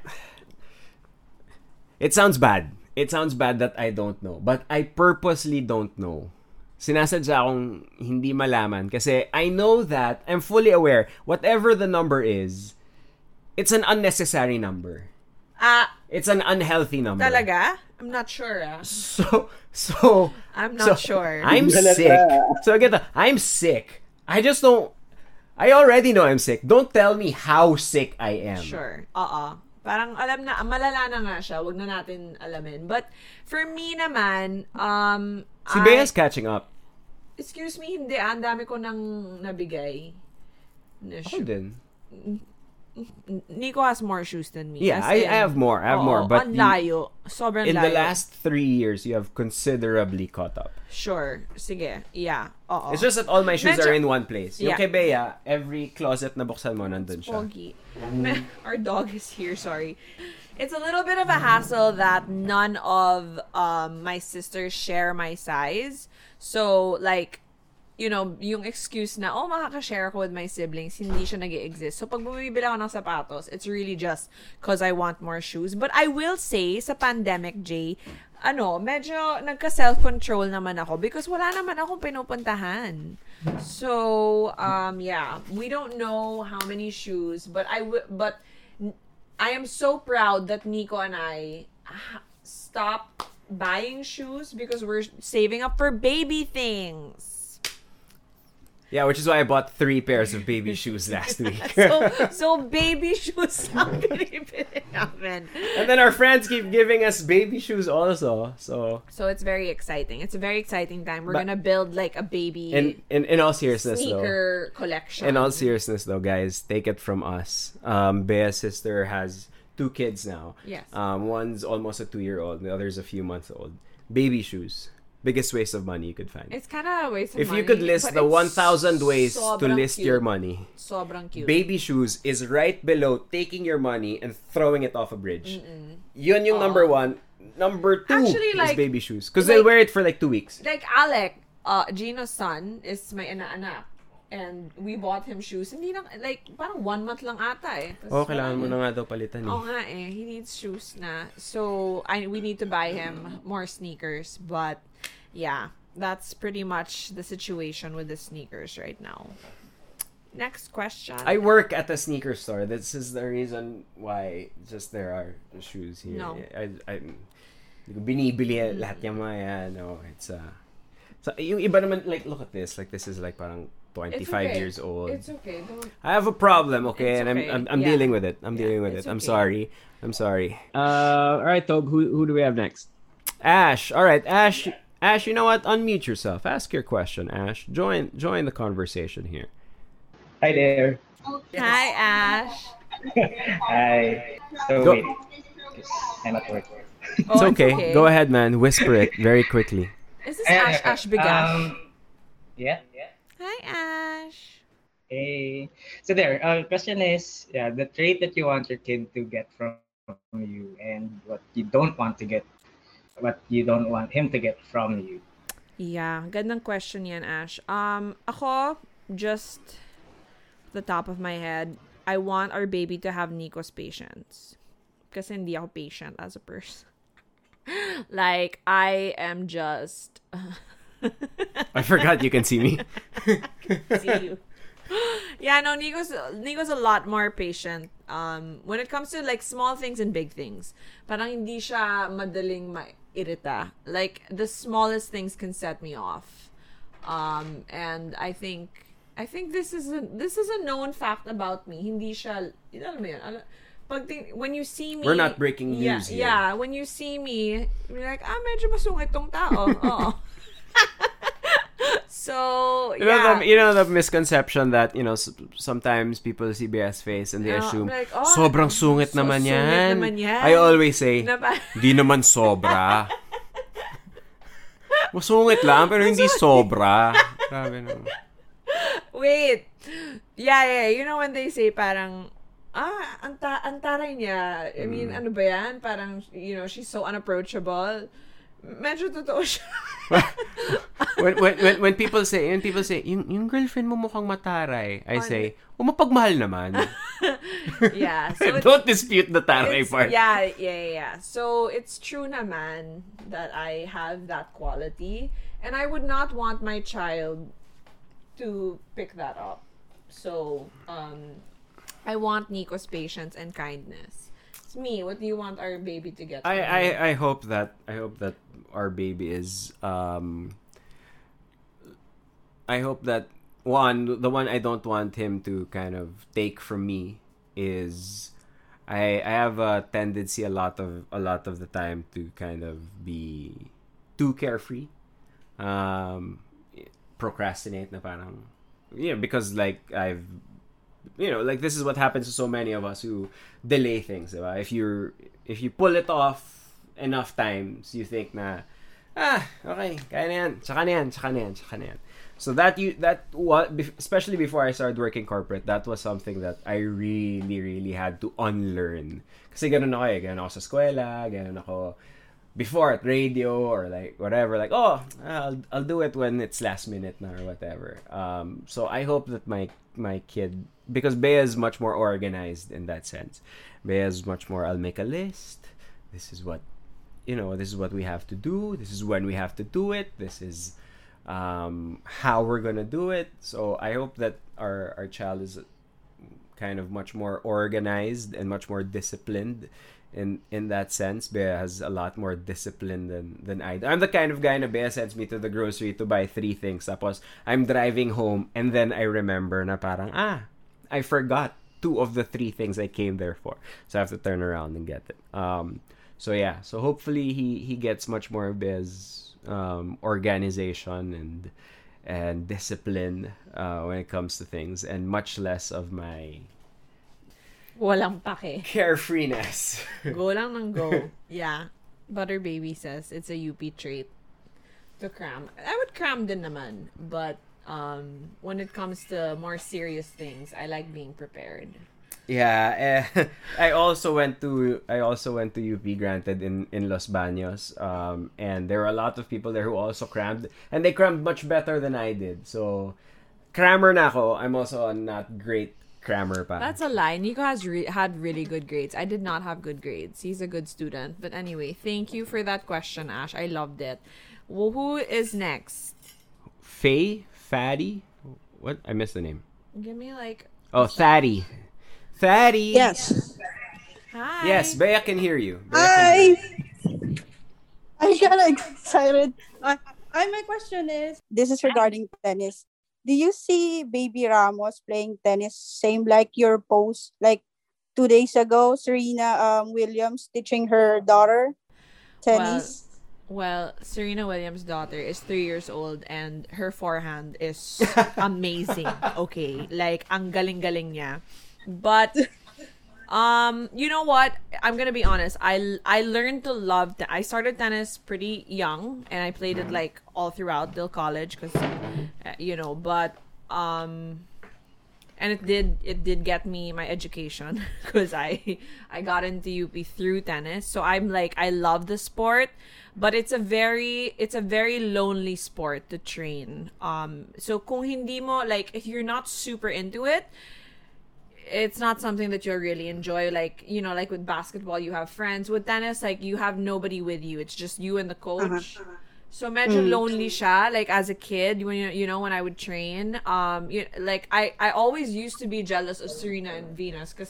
it sounds bad. It sounds bad that I don't know, but I purposely don't know. Sinasadya akong hindi malaman kasi I know that I'm fully aware whatever the number is, it's an unnecessary number. Ah, It's an unhealthy number. talaga? I'm not sure ah. So so I'm not so, sure. I'm sick. So get I'm sick. I just don't. I already know I'm sick. Don't tell me how sick I am. Sure. Oo. Parang alam na, malala na nga siya. Wag na natin alamin. But, for me naman, um, Si I- Bea's catching up. Excuse me, hindi. ah. Ang dami ko nang nabigay. Na Ako din. Nikko has more shoes than me. Yeah, I, in- I have more. I have Oo, more. But you- layo. Sobrang in layo. the last three years, you have considerably caught up. Sure. Sige. Yeah. Oo. It's just that all my shoes Medyo- are in one place. Yung Yeah. kay Bea, every closet na buksan mo, nandun siya. Pogi. Our dog is here, sorry. It's a little bit of a hassle that none of um, my sisters share my size. So, like, you know, yung excuse na, oh, makaka-share ako with my siblings, hindi siya nag exist So, pag bumibili ako ng sapatos, it's really just because I want more shoes. But I will say, sa pandemic, Jay, ano, medyo nagka-self-control naman ako because wala naman akong pinupuntahan. So, um, yeah, we don't know how many shoes, but I w- but I am so proud that Nico and I stopped buying shoes because we're saving up for baby things. Yeah, which is why I bought three pairs of baby shoes last week. So, so baby shoes ang binibili namin. and then our friends keep giving us baby shoes also. So, So it's very exciting. It's a very exciting time. We're But- gonna build like a baby in in, in all seriousness, though. sneaker collection. In all seriousness, though, guys, take it from us. Um, Bea's sister has two kids now. Yes. Um, one's almost a two-year-old. The other's a few months old. Baby shoes, biggest waste of money you could find. It's kind of a waste of if money. If you could list the 1,000 ways to list cute. your money, Sobrang cute. baby shoes is right below taking your money and throwing it off a bridge. Yun yung number one. Number two Actually, is like- baby shoes. Because they'll wear it for like two weeks. like Alec, uh, Gino's son is my anak and we bought him shoes. Hindi na, like, parang one month lang ata eh. Oh, kailangan mo na nga daw palitan eh. Oo nga eh. He needs shoes na. So, I we need to buy him more sneakers. But, yeah. That's pretty much the situation with the sneakers right now. Next question. I work at the sneaker store. This is the reason why just there are shoes here. No. I, I, hindi ko binibili lahat yung mga yan. No, it's uh, so, yung iba naman, like, look at this. Like, this is like parang 25 It's okay. years old. It's okay. Don't... I have a problem, okay? It's and I'm. I'm, I'm Yeah. dealing with it. I'm dealing with it's it. I'm sorry. I'm sorry. Uh, all right, Tob, who, who do we have next? Ash. All right, Ash. Ash, you know what? Unmute yourself. Ask your question, Ash. Join join the conversation here. Hi there. Hi, Ash. Hi. So Go- wait, 'cause I'm at work. it's, okay. Go ahead, man. Whisper it very quickly. Is this Ash Ash Bigash? Um, yeah, yeah. Hi, Ash. Hey. So there. Uh, question is, yeah, the trait that you want your kid to get from you, and what you don't want to get, what you don't want him to get from you. Yeah, gandang question yan, Ash. Um, ako, just the top of my head, I want our baby to have Nikko's patience. Kasi hindi ako patient as a person. like, I am just... I forgot you can see me. see you. Yeah, no, Nikko's Nikko's a lot more patient. Um, when it comes to like small things and big things, parang hindi siya madaling ma-irita. Like the smallest things can set me off. Um, and I think I think this is a this is a known fact about me. Hindi siya, alam mo yun, alam- pag ting- when you see me, We're not breaking yeah, news here. Yeah, when you see me, you're like, ah, medyo masungit tong tao. Oo. so, You know, yeah. the, you know the misconception that you know s- sometimes people see Bea's face and they Yeah, assume like, oh, sobrang sungit so naman sungit yan. naman yan. I always say, Na ba- di naman sobra. Masungit lang pero hindi sobra. Grabe naman. Wait. Yeah, yeah. You know when they say parang, ah, ang, ta- ang taray niya. I mean, Mm. ano ba yan? Parang, you know, she's so unapproachable. Medyo totoo siya. when, when, when, when people say, when people say, yung, yung girlfriend mo mukhang mataray, I Ano? say, o mapagmahal naman. yeah. So Don't dispute the taray part. Yeah, yeah, yeah, yeah. So it's true naman that I have that quality. And I would not want my child to pick that up. So, um, I want Nikko's patience and kindness. It's me. What do you want our baby to get? I. I, I hope that I hope that our baby is um I hope that one the one I don't want him to kind of take from me is I I have a tendency a lot of a lot of the time to kind of be too carefree. Um procrastinate na parang you know because like I've you know like this is what happens to so many of us who delay things if you're if you pull it off enough times you think na ah okay kaya na yan tsaka na yan tsaka na yan tsaka na yan. So that you that what especially before I started working corporate that was something that I really really had to unlearn. Kasi ganun ako eh ganun ako sa eskwela ganun ako before at radio or like whatever like oh I'll I'll do it when it's last minute or whatever. Um so I hope that my my kid because Bea is much more organized in that sense. Bea is much more I'll make a list. This is what you know this is what we have to do this is when we have to do it this is um how we're gonna do it so I hope that our our child is kind of much more organized and much more disciplined in in that sense. Bea has a lot more discipline than than I do. I'm the kind of guy na Bea sends me to the grocery to buy three things. Tapos I'm driving home and then I remember na parang ah, I forgot two of the three things I came there for. So I have to turn around and get it. Um so yeah, so hopefully he he gets much more of his um organization and and discipline uh, when it comes to things and much less of my Walang pake. carefreeness. Go lang ng go. Yeah. Butter Baby says it's a UP trait to cram. I would cram din naman, but um, when it comes to more serious things, I like being prepared. Yeah, eh, I also went to I also went to UP granted in in Los Baños, um, and there were a lot of people there who also crammed, and they crammed much better than I did. So, crammer na ako. I'm also a not great crammer pa. That's a lie. Nikko has re- had really good grades. I did not have good grades. He's a good student. But anyway, thank you for that question, Ash. I loved it. Well, who is next? Faye Fatty. What I missed the name. Give me like. Oh, Thaddy. Thaddy. Yes. Hi. Yes, Bea can hear you. Bea Hi. hear you. I'm kind of excited. Uh, I, my question is this is regarding tennis. Do you see Baby Ramos playing tennis same like your post like two days ago? Serena um, Williams teaching her daughter tennis. Well, Serena Williams' daughter is three years old and her forehand is amazing. Okay, like ang galing-galing niya. But um, you know what? I'm gonna be honest. I I learned to love. Te- I started tennis pretty young, and I played it like all throughout till college, because uh, you know. But um, and it did it did get me my education because I I got into UP through tennis. So I'm like I love the sport, but it's a very it's a very lonely sport to train. Um so kung hindi mo like if you're not super into it, it's not something that you'll really enjoy like you know like with basketball you have friends with tennis like you have nobody with you it's just you and the coach so medyo Mm. lonely siya like as a kid when you, you know when I would train um you, like I I always used to be jealous of Serena and Venus because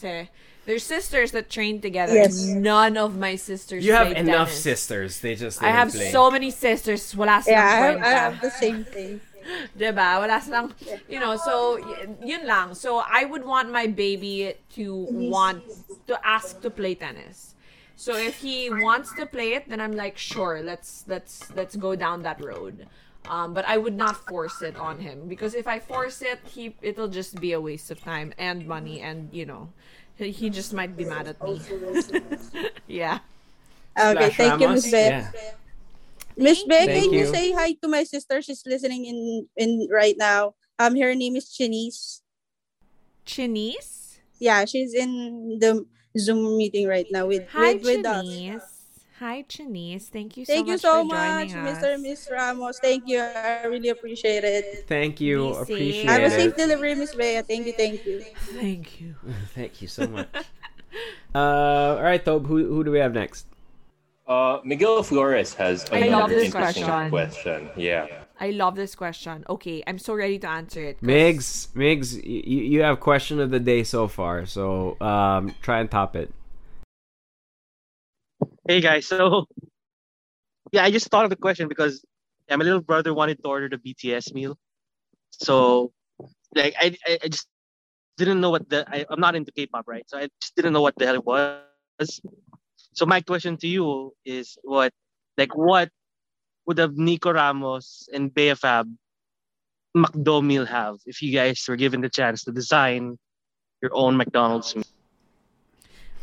they're sisters that train together Yes. none of my sisters You have enough tennis. sisters. They just I have play. so many sisters wala silang Yeah, I have, I have the same thing. Diba? Wala silang, you know, so, yun lang. So, I would want my baby to want, to ask to play tennis. So, if he wants to play it, then I'm like, sure, let's, let's, let's go down that road. Um, but I would not force it on him because if I force it, he, it'll just be a waste of time and money and, you know, he, he just might be mad at me. yeah. Okay, Splash thank you, Ramos? Miss Beth. Yeah. Miss Beth, can you. you. say hi to my sister? She's listening in in right now. Um, her name is Chinese. Chinese? Yeah, she's in the Zoom meeting right now with Hi, with, with us. Chinese. Hi, Chinese. Thank you so Thank you much so for much, joining Mr. and Miss Ramos. Thank you. I really appreciate it. Thank you. Be safe. Appreciate Have a it. safe delivery, Miss Bea. Thank you, thank you. Thank you. Thank you so much. uh, all right, Tob. Who who do we have next? Uh, Miguel Flores has I love another this interesting question. question. Yeah. I love this question. Okay, I'm so ready to answer it. 'cause- Migs, Migs, you, you have question of the day so far, so um, try and top it. Hey guys, so yeah, I just thought of the question because yeah, my little brother wanted to order the BTS meal. So like I I, I just didn't know what the I, I'm not into K-pop, right? So I just didn't know what the hell it was. So my question to you is what like what would have Nikko Ramos and Bea Fab McDo meal have if you guys were given the chance to design your own McDonald's meal?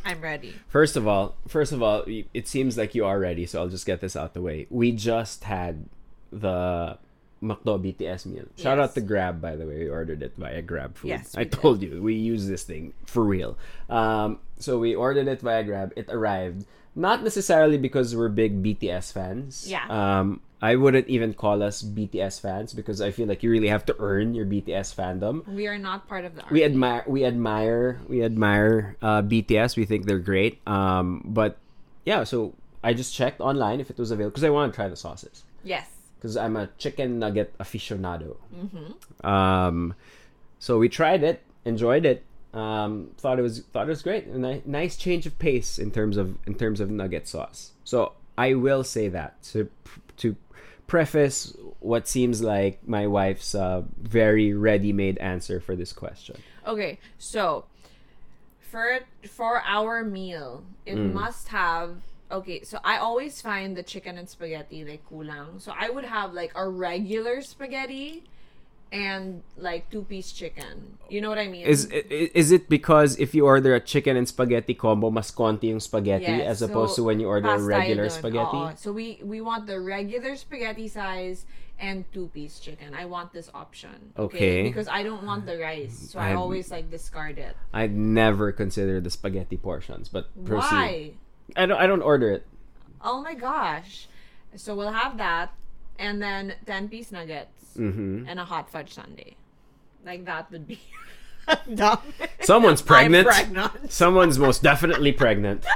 I'm ready. First of all, first of all, it seems like you are ready, so I'll just get this out the way. We just had the McDo BTS meal. Shout out to Grab, by the way. We ordered it via Grab Food. Yes, I did. told you we use this thing for real. Um, so we ordered it via Grab. It arrived not necessarily because we're big BTS fans. Yeah. Um, I wouldn't even call us BTS fans because I feel like you really have to earn your BTS fandom We are not part of the we admire we admire we admire uh, BTS. We think they're great. Um, but yeah, so I just checked online if it was available because I want to try the sauces Yes. Because I'm a chicken nugget aficionado. Mm-hmm. Um, so we tried it, enjoyed it. Um, thought it was thought it was great. A ni- nice change of pace in terms of in terms of nugget sauce. So I will say that to to preface what seems like my wife's uh, very ready-made answer for this question. Okay, so for for our meal, it Mm. must have okay, so I always find the chicken and spaghetti like kulang. So I would have like a regular spaghetti and like two piece chicken. You know what I mean? Is is it because if you order a chicken and spaghetti combo, mas konti yung spaghetti Yes, as opposed to when you order a regular dun. spaghetti? Oo. So we we want the regular spaghetti size and two piece chicken. I want this option. Okay. Because I don't want the rice, so I I'm- always like discard it. I'd never consider the spaghetti portions, but proceed. Why? I don't. I don't order it. Oh my gosh. So we'll have that and then 10 piece nuggets Mhm. and a hot fudge sundae. Like that would be dumb. Someone's pregnant. I'm pregnant. Someone's most definitely pregnant.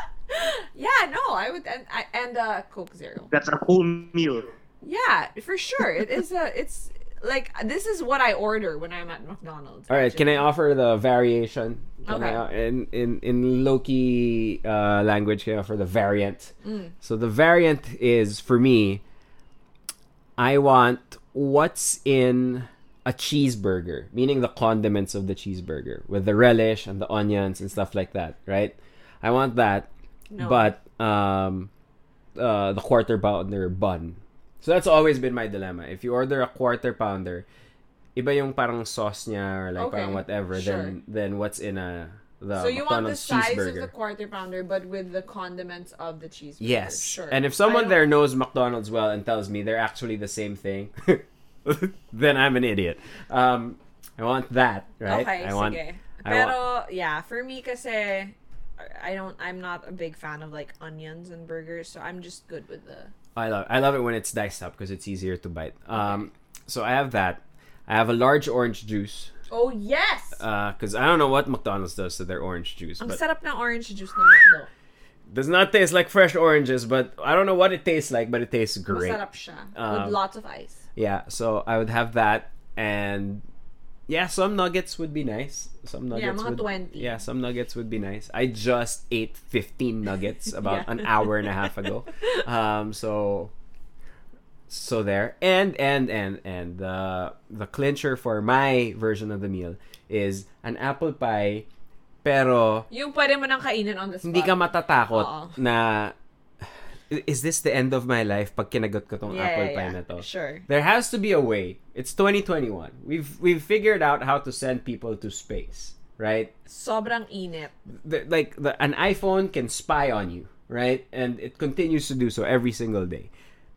Yeah, no, I would and I and uh Coke Zero. That's a whole meal. Yeah, for sure. It is a it's like this is what I order when I'm at McDonald's. All right, can I offer the variation? Can Okay. I, in in in Loki uh, language, can I offer the variant? Mm. So the variant is for me. I want what's in a cheeseburger, meaning the condiments of the cheeseburger with the relish and the onions and stuff like that, right? I want that, No. but um, uh, the quarter pounder bun. So that's always been my dilemma. If you order a quarter pounder, iba yung parang sauce niya or like Okay, parang whatever, sure. then then what's in a the so you want the size of the quarter pounder but with the condiments of the cheeseburger. Yes. Sure. And if someone there knows McDonald's well and tells me they're actually the same thing, then I'm an idiot. Um, I want that, right? Okay, I want, sige. I Pero, want- yeah, for me kasi, I don't, I'm not a big fan of like onions and burgers, so I'm just good with the. I love I love it when it's diced up because it's easier to bite. Um, so I have that. I have a large orange juice. Oh, yes! Because I don't know what McDonald's does to their orange juice, Ang but sarap ng orange juice ng McDo. does not taste like fresh oranges. But I don't know what it tastes like, but it tastes great. Masarap siya. Um, with lots of ice. Yeah, so I would have that, and yeah, some nuggets would be nice. Some Yeah, nuggets mga would 20. yeah, some nuggets would be nice. I just ate fifteen nuggets about Yeah. an hour and a half ago. Um, so so there, and and and and the the clincher for my version of the meal is an apple pie, pero Yung pwede mo nang kainin on the spot. hindi ka matatakot Oo. na is this the end of my life pag kinagot ko tong Yeah, apple pie yeah. na to? Sure. There has to be a way. It's 2021. We've we've figured out how to send people to space, right? Sobrang init. The, like the, an iPhone can spy on you, right? And it continues to do so every single day.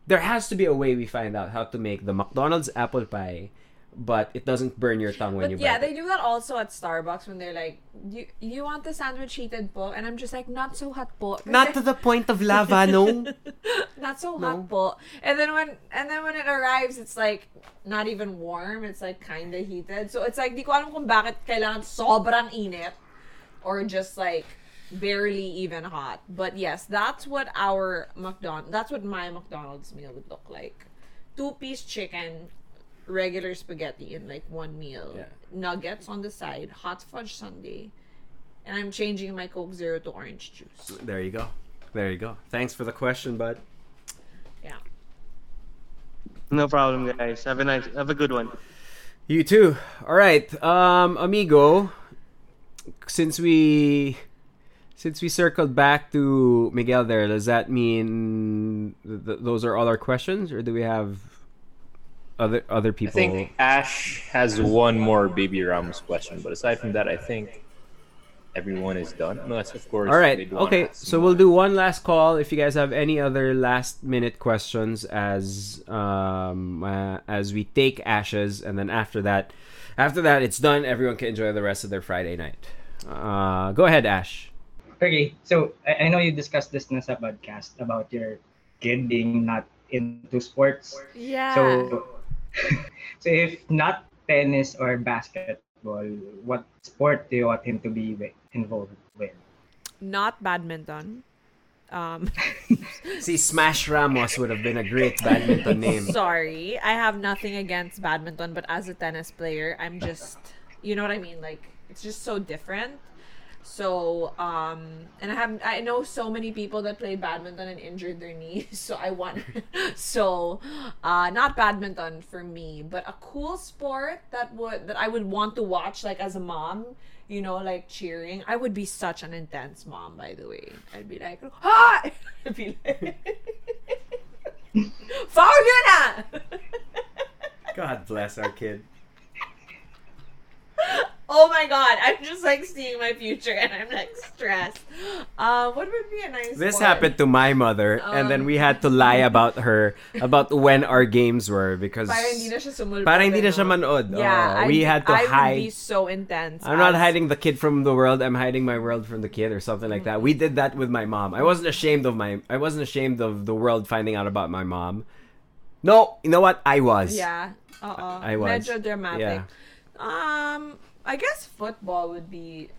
There has to be a way we find out how to make the McDonald's apple pie but it doesn't burn your tongue when But you yeah, bite they it. do that also at Starbucks when they're like, "You you want the sandwich heated po?" And I'm just like, "Not so hot po." Not to the point of lava, no. Not so No. hot po. And then when and then when it arrives, it's like not even warm. It's like kind of heated. So it's like di ko alam kung bakit kailangan sobrang init or just like barely even hot. But yes, that's what our McDonald that's what my McDonald's meal would look like. Two piece chicken, regular spaghetti in like one meal. Yeah. Nuggets on the side, hot fudge sundae. And I'm changing my Coke Zero to orange juice. There you go. There you go. Thanks for the question, bud. Yeah. No problem, guys. Have a nice, have a good one. You too. All right, um, amigo. Since we since we circled back to Miguel there, does that mean th- th- those are all our questions, or do we have other other people. I people? think Ash has one more Baby Ramos question, but aside from that, I think everyone is done. Unless, of course, All right. Okay. ask So we'll do one last call. If you guys have any other last minute questions, as um uh, as we take ashes, and then after that, after that it's done. Everyone can enjoy the rest of their Friday night. Uh, go ahead, Ash. Okay, so I, I know you discussed this in sa podcast about your kid being not into sports. Yeah. So, so if not tennis or basketball, what sport do you want him to be wi- involved with? Not badminton. Um, See, Smash Ramos would have been a great badminton name. sorry, I have nothing against badminton, but as a tennis player, I'm just, you know what I mean? Like, it's just so different. So, um, and I have, I know so many people that played badminton and injured their knees. So I want, so, uh, not badminton for me, but a cool sport that would, that I would want to watch, like as a mom, you know, like cheering. I would be such an intense mom, by the way. I'd be like, ah! I'd be like, foul! God bless our kid. Oh my god, I'm just like seeing my future and I'm like stressed. Uh, what would be a nice This sport? happened to my mother, and then Um, we had to lie about her about when our games were because Para hindi na siya sumulpot. Para hindi na eh, siya manood. Yeah, Oh, we had to I hide. would be so intense. I'm not hiding the kid from the world. I'm hiding my world from the kid, or something like that. We did that with my mom. I wasn't ashamed of my. I wasn't ashamed of the world finding out about my mom. No, you know what? I was. Yeah. Uh-uh. I was. Medyo dramatic. Yeah. Um, I guess football would be.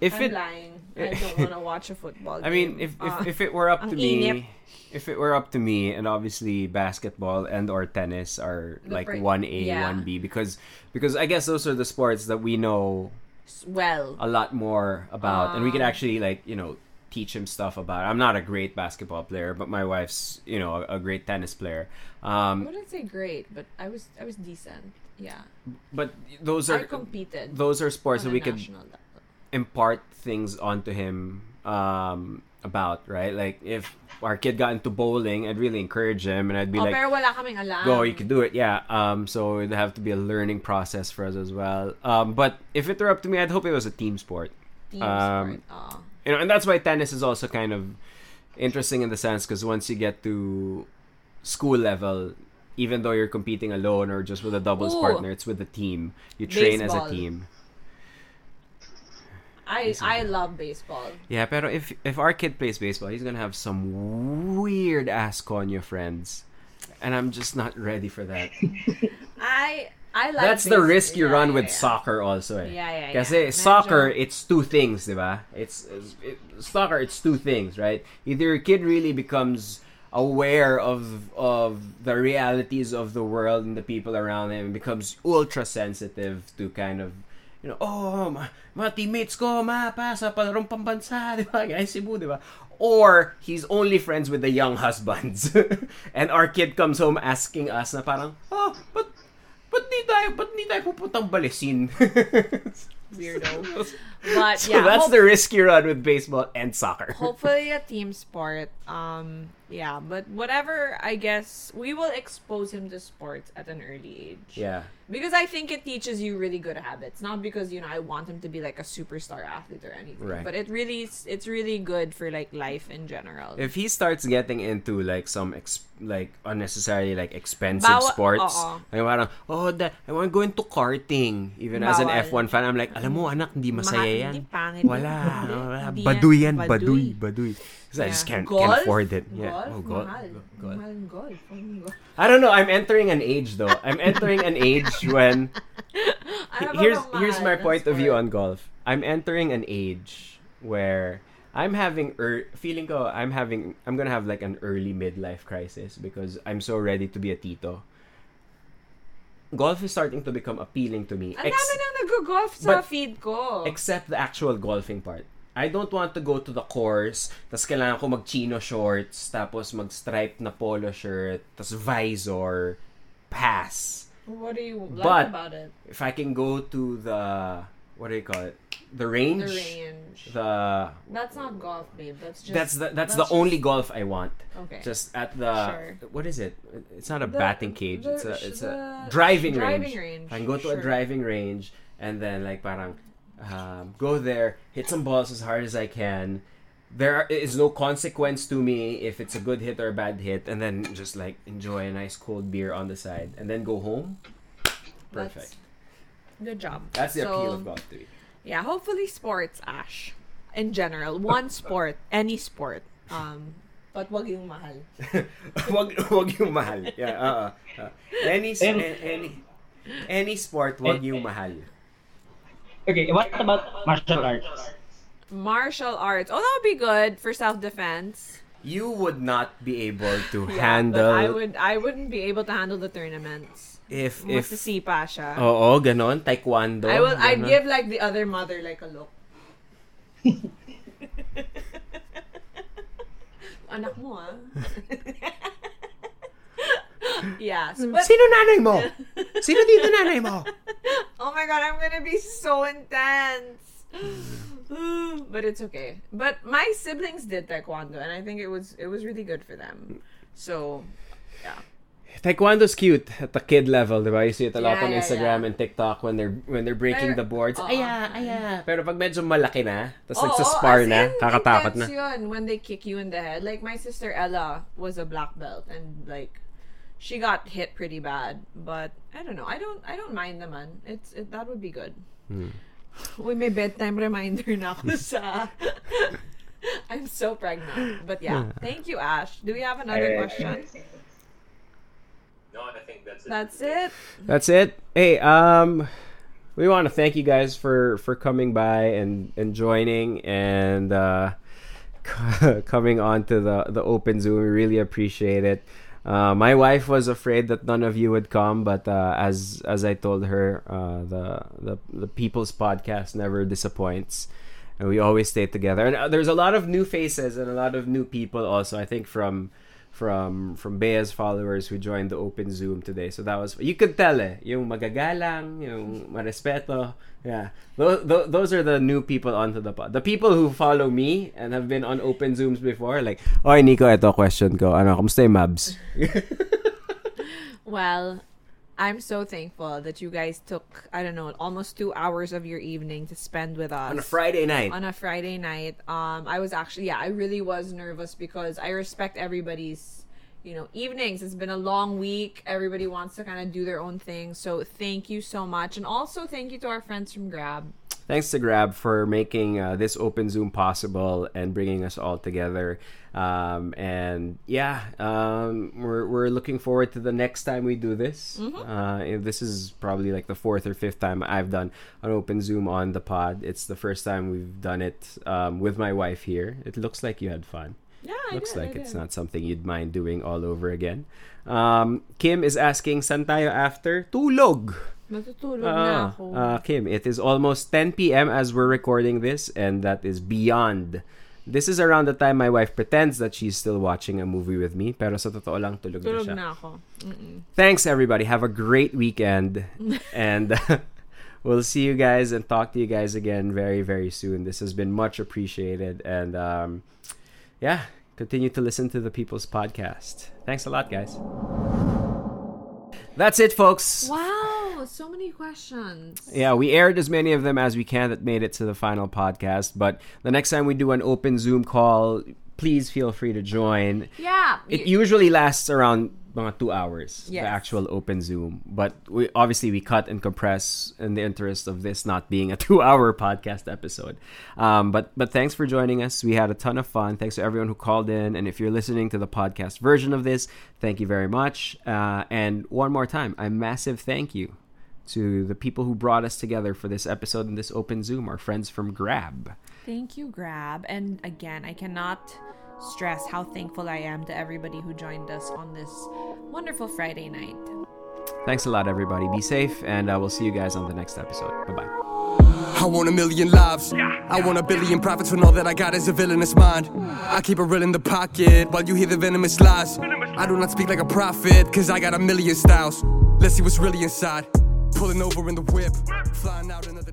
If I'm it- lying. I don't want to watch a football. game. I mean, if if, Uh, if it were up ang to me, inip. if it were up to me, and obviously basketball and or tennis are The like one A, one B because because I guess those are the sports that we know well. a lot more about, and we can Um, actually like you know teach him stuff about. I'm not a great basketball player, but my wife's you know a, a great tennis player. I Um, wouldn't say great, but I was I was decent. Yeah. but those are I competed those are sports that we could level. impart things onto him um about right like if our kid got into bowling i'd really encourage him and i'd be oh, like pero wala kaming alam. go you can do it yeah um so it'd have to be a learning process for us as well um but if it were up to me i'd hope it was a team sport Team um sport. Oh. you know and that's why tennis is also kind of interesting in the sense because once you get to school level even though you're competing alone or just with a doubles Ooh. partner, it's with a team. You train as a team. I I love baseball. Yeah, pero if if our kid plays baseball, he's gonna have some weird ass conyo friends, and I'm just not ready for that. I I like That's the risk you yeah, run yeah, with yeah. soccer also. Eh. Yeah, yeah, Kasi yeah. soccer, it's two things, di ba? It's, it's- it, soccer, it's two things, right? Either your kid really becomes aware of of the realities of the world and the people around him and becomes ultra sensitive to kind of you know, oh, ma, mga teammates ko, mapa, sa palarong pambansa, di ba? Guys, Cebu, di ba? Or, he's only friends with the young husbands. and our kid comes home asking us na parang, oh, but, ba't di tayo, ba't di tayo pupuntang balisin? Weirdo. But so yeah, that's hope- the risk you run with baseball and soccer. hopefully a team sport. Um, yeah, but whatever. I guess we will expose him to sports at an early age. yeah. Because I think it teaches you really good habits. Not because you know I want him to be like a superstar athlete or anything. Right. But it really it's really good for like life in general. If he starts getting into like some ex- like unnecessarily like expensive Bawa- sports, oo. like oh, da- I want to go into karting. Even as an F1 fan, I'm like, alam mo anak, hindi masaya Maha- yan. hindi pangit Wala. wala. Baduy yan, Baduy. baduy, baduy. Because I just Yeah. can't, Golf? can't afford it. Yeah. Golf? Oh, golf. Mahal. golf. Mahal ng golf. Ng golf. I don't know. I'm entering an age though. I'm entering an age when Ano here's here's my point of view on golf. I'm entering an age where I'm having er- feeling ko I'm having I'm gonna have like an early midlife crisis because I'm so ready to be a tito. Golf is starting to become appealing to me. Ang ex- dami na nag-golf sa But- feed ko. except the actual golfing part. I don't want to go to the course, tas kailangan ko mag-chino shorts, tapos mag-striped na polo shirt, tas visor, pass. What do you like But about it? if I can go to the what do you call it? The range. The range. The That's not golf, babe. That's just that's the that's, the only golf I want. Okay. Just at the Sure. what is it? It's not a The- batting cage. the- it's a it's a driving, driving range. range, I can go to a driving range and then like parang um, go there, hit some balls as hard as I can. There is no consequence to me if it's a good hit or a bad hit, and then just like enjoy a nice cold beer on the side, and then go home. Perfect. Good job. That's the appeal of golf to me. Yeah, hopefully sports, Ash. In general, one sport, any sport. Um, but wag yung mahal. wag wag yung mahal. Yeah, uh, uh, any s- And- a- any any sport wag yung mahal. Okay, what about martial arts? Martial arts. Oh, that would be good for self-defense. You would not be able to Yeah, handle but I would. I wouldn't be able to handle the tournaments. if if Masisipa siya. Oo, ganon, taekwondo. I will. I'd give like the other mother like a look. Anak mo ah. yes. But, Sino nanay mo? Sino dito nanay mo? oh my god, I'm gonna be so intense. but it's okay. But my siblings did taekwondo, and I think it was it was really good for them. So, yeah. Taekwondo's cute at the kid level, di ba? You see it a lot Yeah, on yeah, Instagram yeah. and TikTok when they're when they're breaking Pero- the boards. oo. Aya, aya. Pero pag medyo malaki na, tapos Oo, nagsaspar as na, in, kakatakot na. yun when they kick you in the head. Like my sister Ella was a black belt and like she got hit pretty bad, but I don't know. I don't I don't mind naman. It's it, that would be good. Hmm. Uy, may bedtime reminder na ako sa I'm so pregnant. But yeah, thank you Ash. Do we have another Uh, question? No, I think that's it. That's it. That's it. Hey, um, we want to thank you guys for for coming by and and joining and uh, coming on to the the open Zoom. We really appreciate it. Uh, my wife was afraid that none of you would come, but uh, as as I told her, uh, the the the People's Podcast never disappoints, and we always stay together. And uh, there's a lot of new faces and a lot of new people also. I think from from from Bea's followers who joined the open Zoom today. So that was you could tell eh, yung magagalang, yung marespeto. Yeah, those, those are the new people onto the pod. The people who follow me and have been on open Zooms before, like, oh Nikko, ito question ko. Ano, kamusta yung Mabs? Well, I'm so thankful that you guys took, I don't know, almost two hours of your evening to spend with us. On a Friday night. On a Friday night. Um, I was actually, yeah, I really was nervous because I respect everybody's, you know, evenings. It's been a long week. Everybody wants to kind of do their own thing. So thank you so much. And also thank you to our friends from Grab. Thanks to Grab for making uh, this open Zoom possible and bringing us all together. Um, and yeah, um, we're, we're looking forward to the next time we do this. Mhm. Uh, this is probably like the fourth or fifth time I've done an open Zoom on the pod. It's the first time we've done it um, with my wife here. It looks like you had fun. Yeah, I looks did, like it's not something you'd mind doing all over again. Um, Kim is asking, "San tayo after?" Tulog. Matutulog na Ah, ako. uh, Kim, it is almost 10 p.m. as we're recording this, and that is beyond. This is around the time my wife pretends that she's still watching a movie with me, pero sa totoo lang tulog, na siya. na ako. Mm-mm. Thanks, everybody. Have a great weekend. and we'll see you guys and talk to you guys again very, very soon. This has been much appreciated. And um, yeah, continue to listen to the People's Podcast. Thanks a lot, guys. That's it, folks. Wow, so many questions. Yeah, we aired as many of them as we can that made it to the final podcast. But the next time we do an open Zoom call, please feel free to join. Yeah. It usually lasts around mga two hours, Yes. the actual open Zoom. But we obviously we cut and compress in the interest of this not being a two-hour podcast episode. Um, but but thanks for joining us. We had a ton of fun. Thanks to everyone who called in. And if you're listening to the podcast version of this, thank you very much. Uh, and one more time, a massive thank you to the people who brought us together for this episode and this open Zoom, our friends from Grab. Thank you, Grab. And again, I cannot stress how thankful I am to everybody who joined us on this wonderful Friday night. Thanks a lot, everybody. Be safe, and uh, we'll see you guys on the next episode. Bye bye. I want a million lives. I want a billion profits when all that I got is a villainous mind. I keep it real in the pocket while you hear the venomous lies. I do not speak like a prophet, cause I got a million styles. Let's see what's really inside. Pulling over in the whip, flying out another.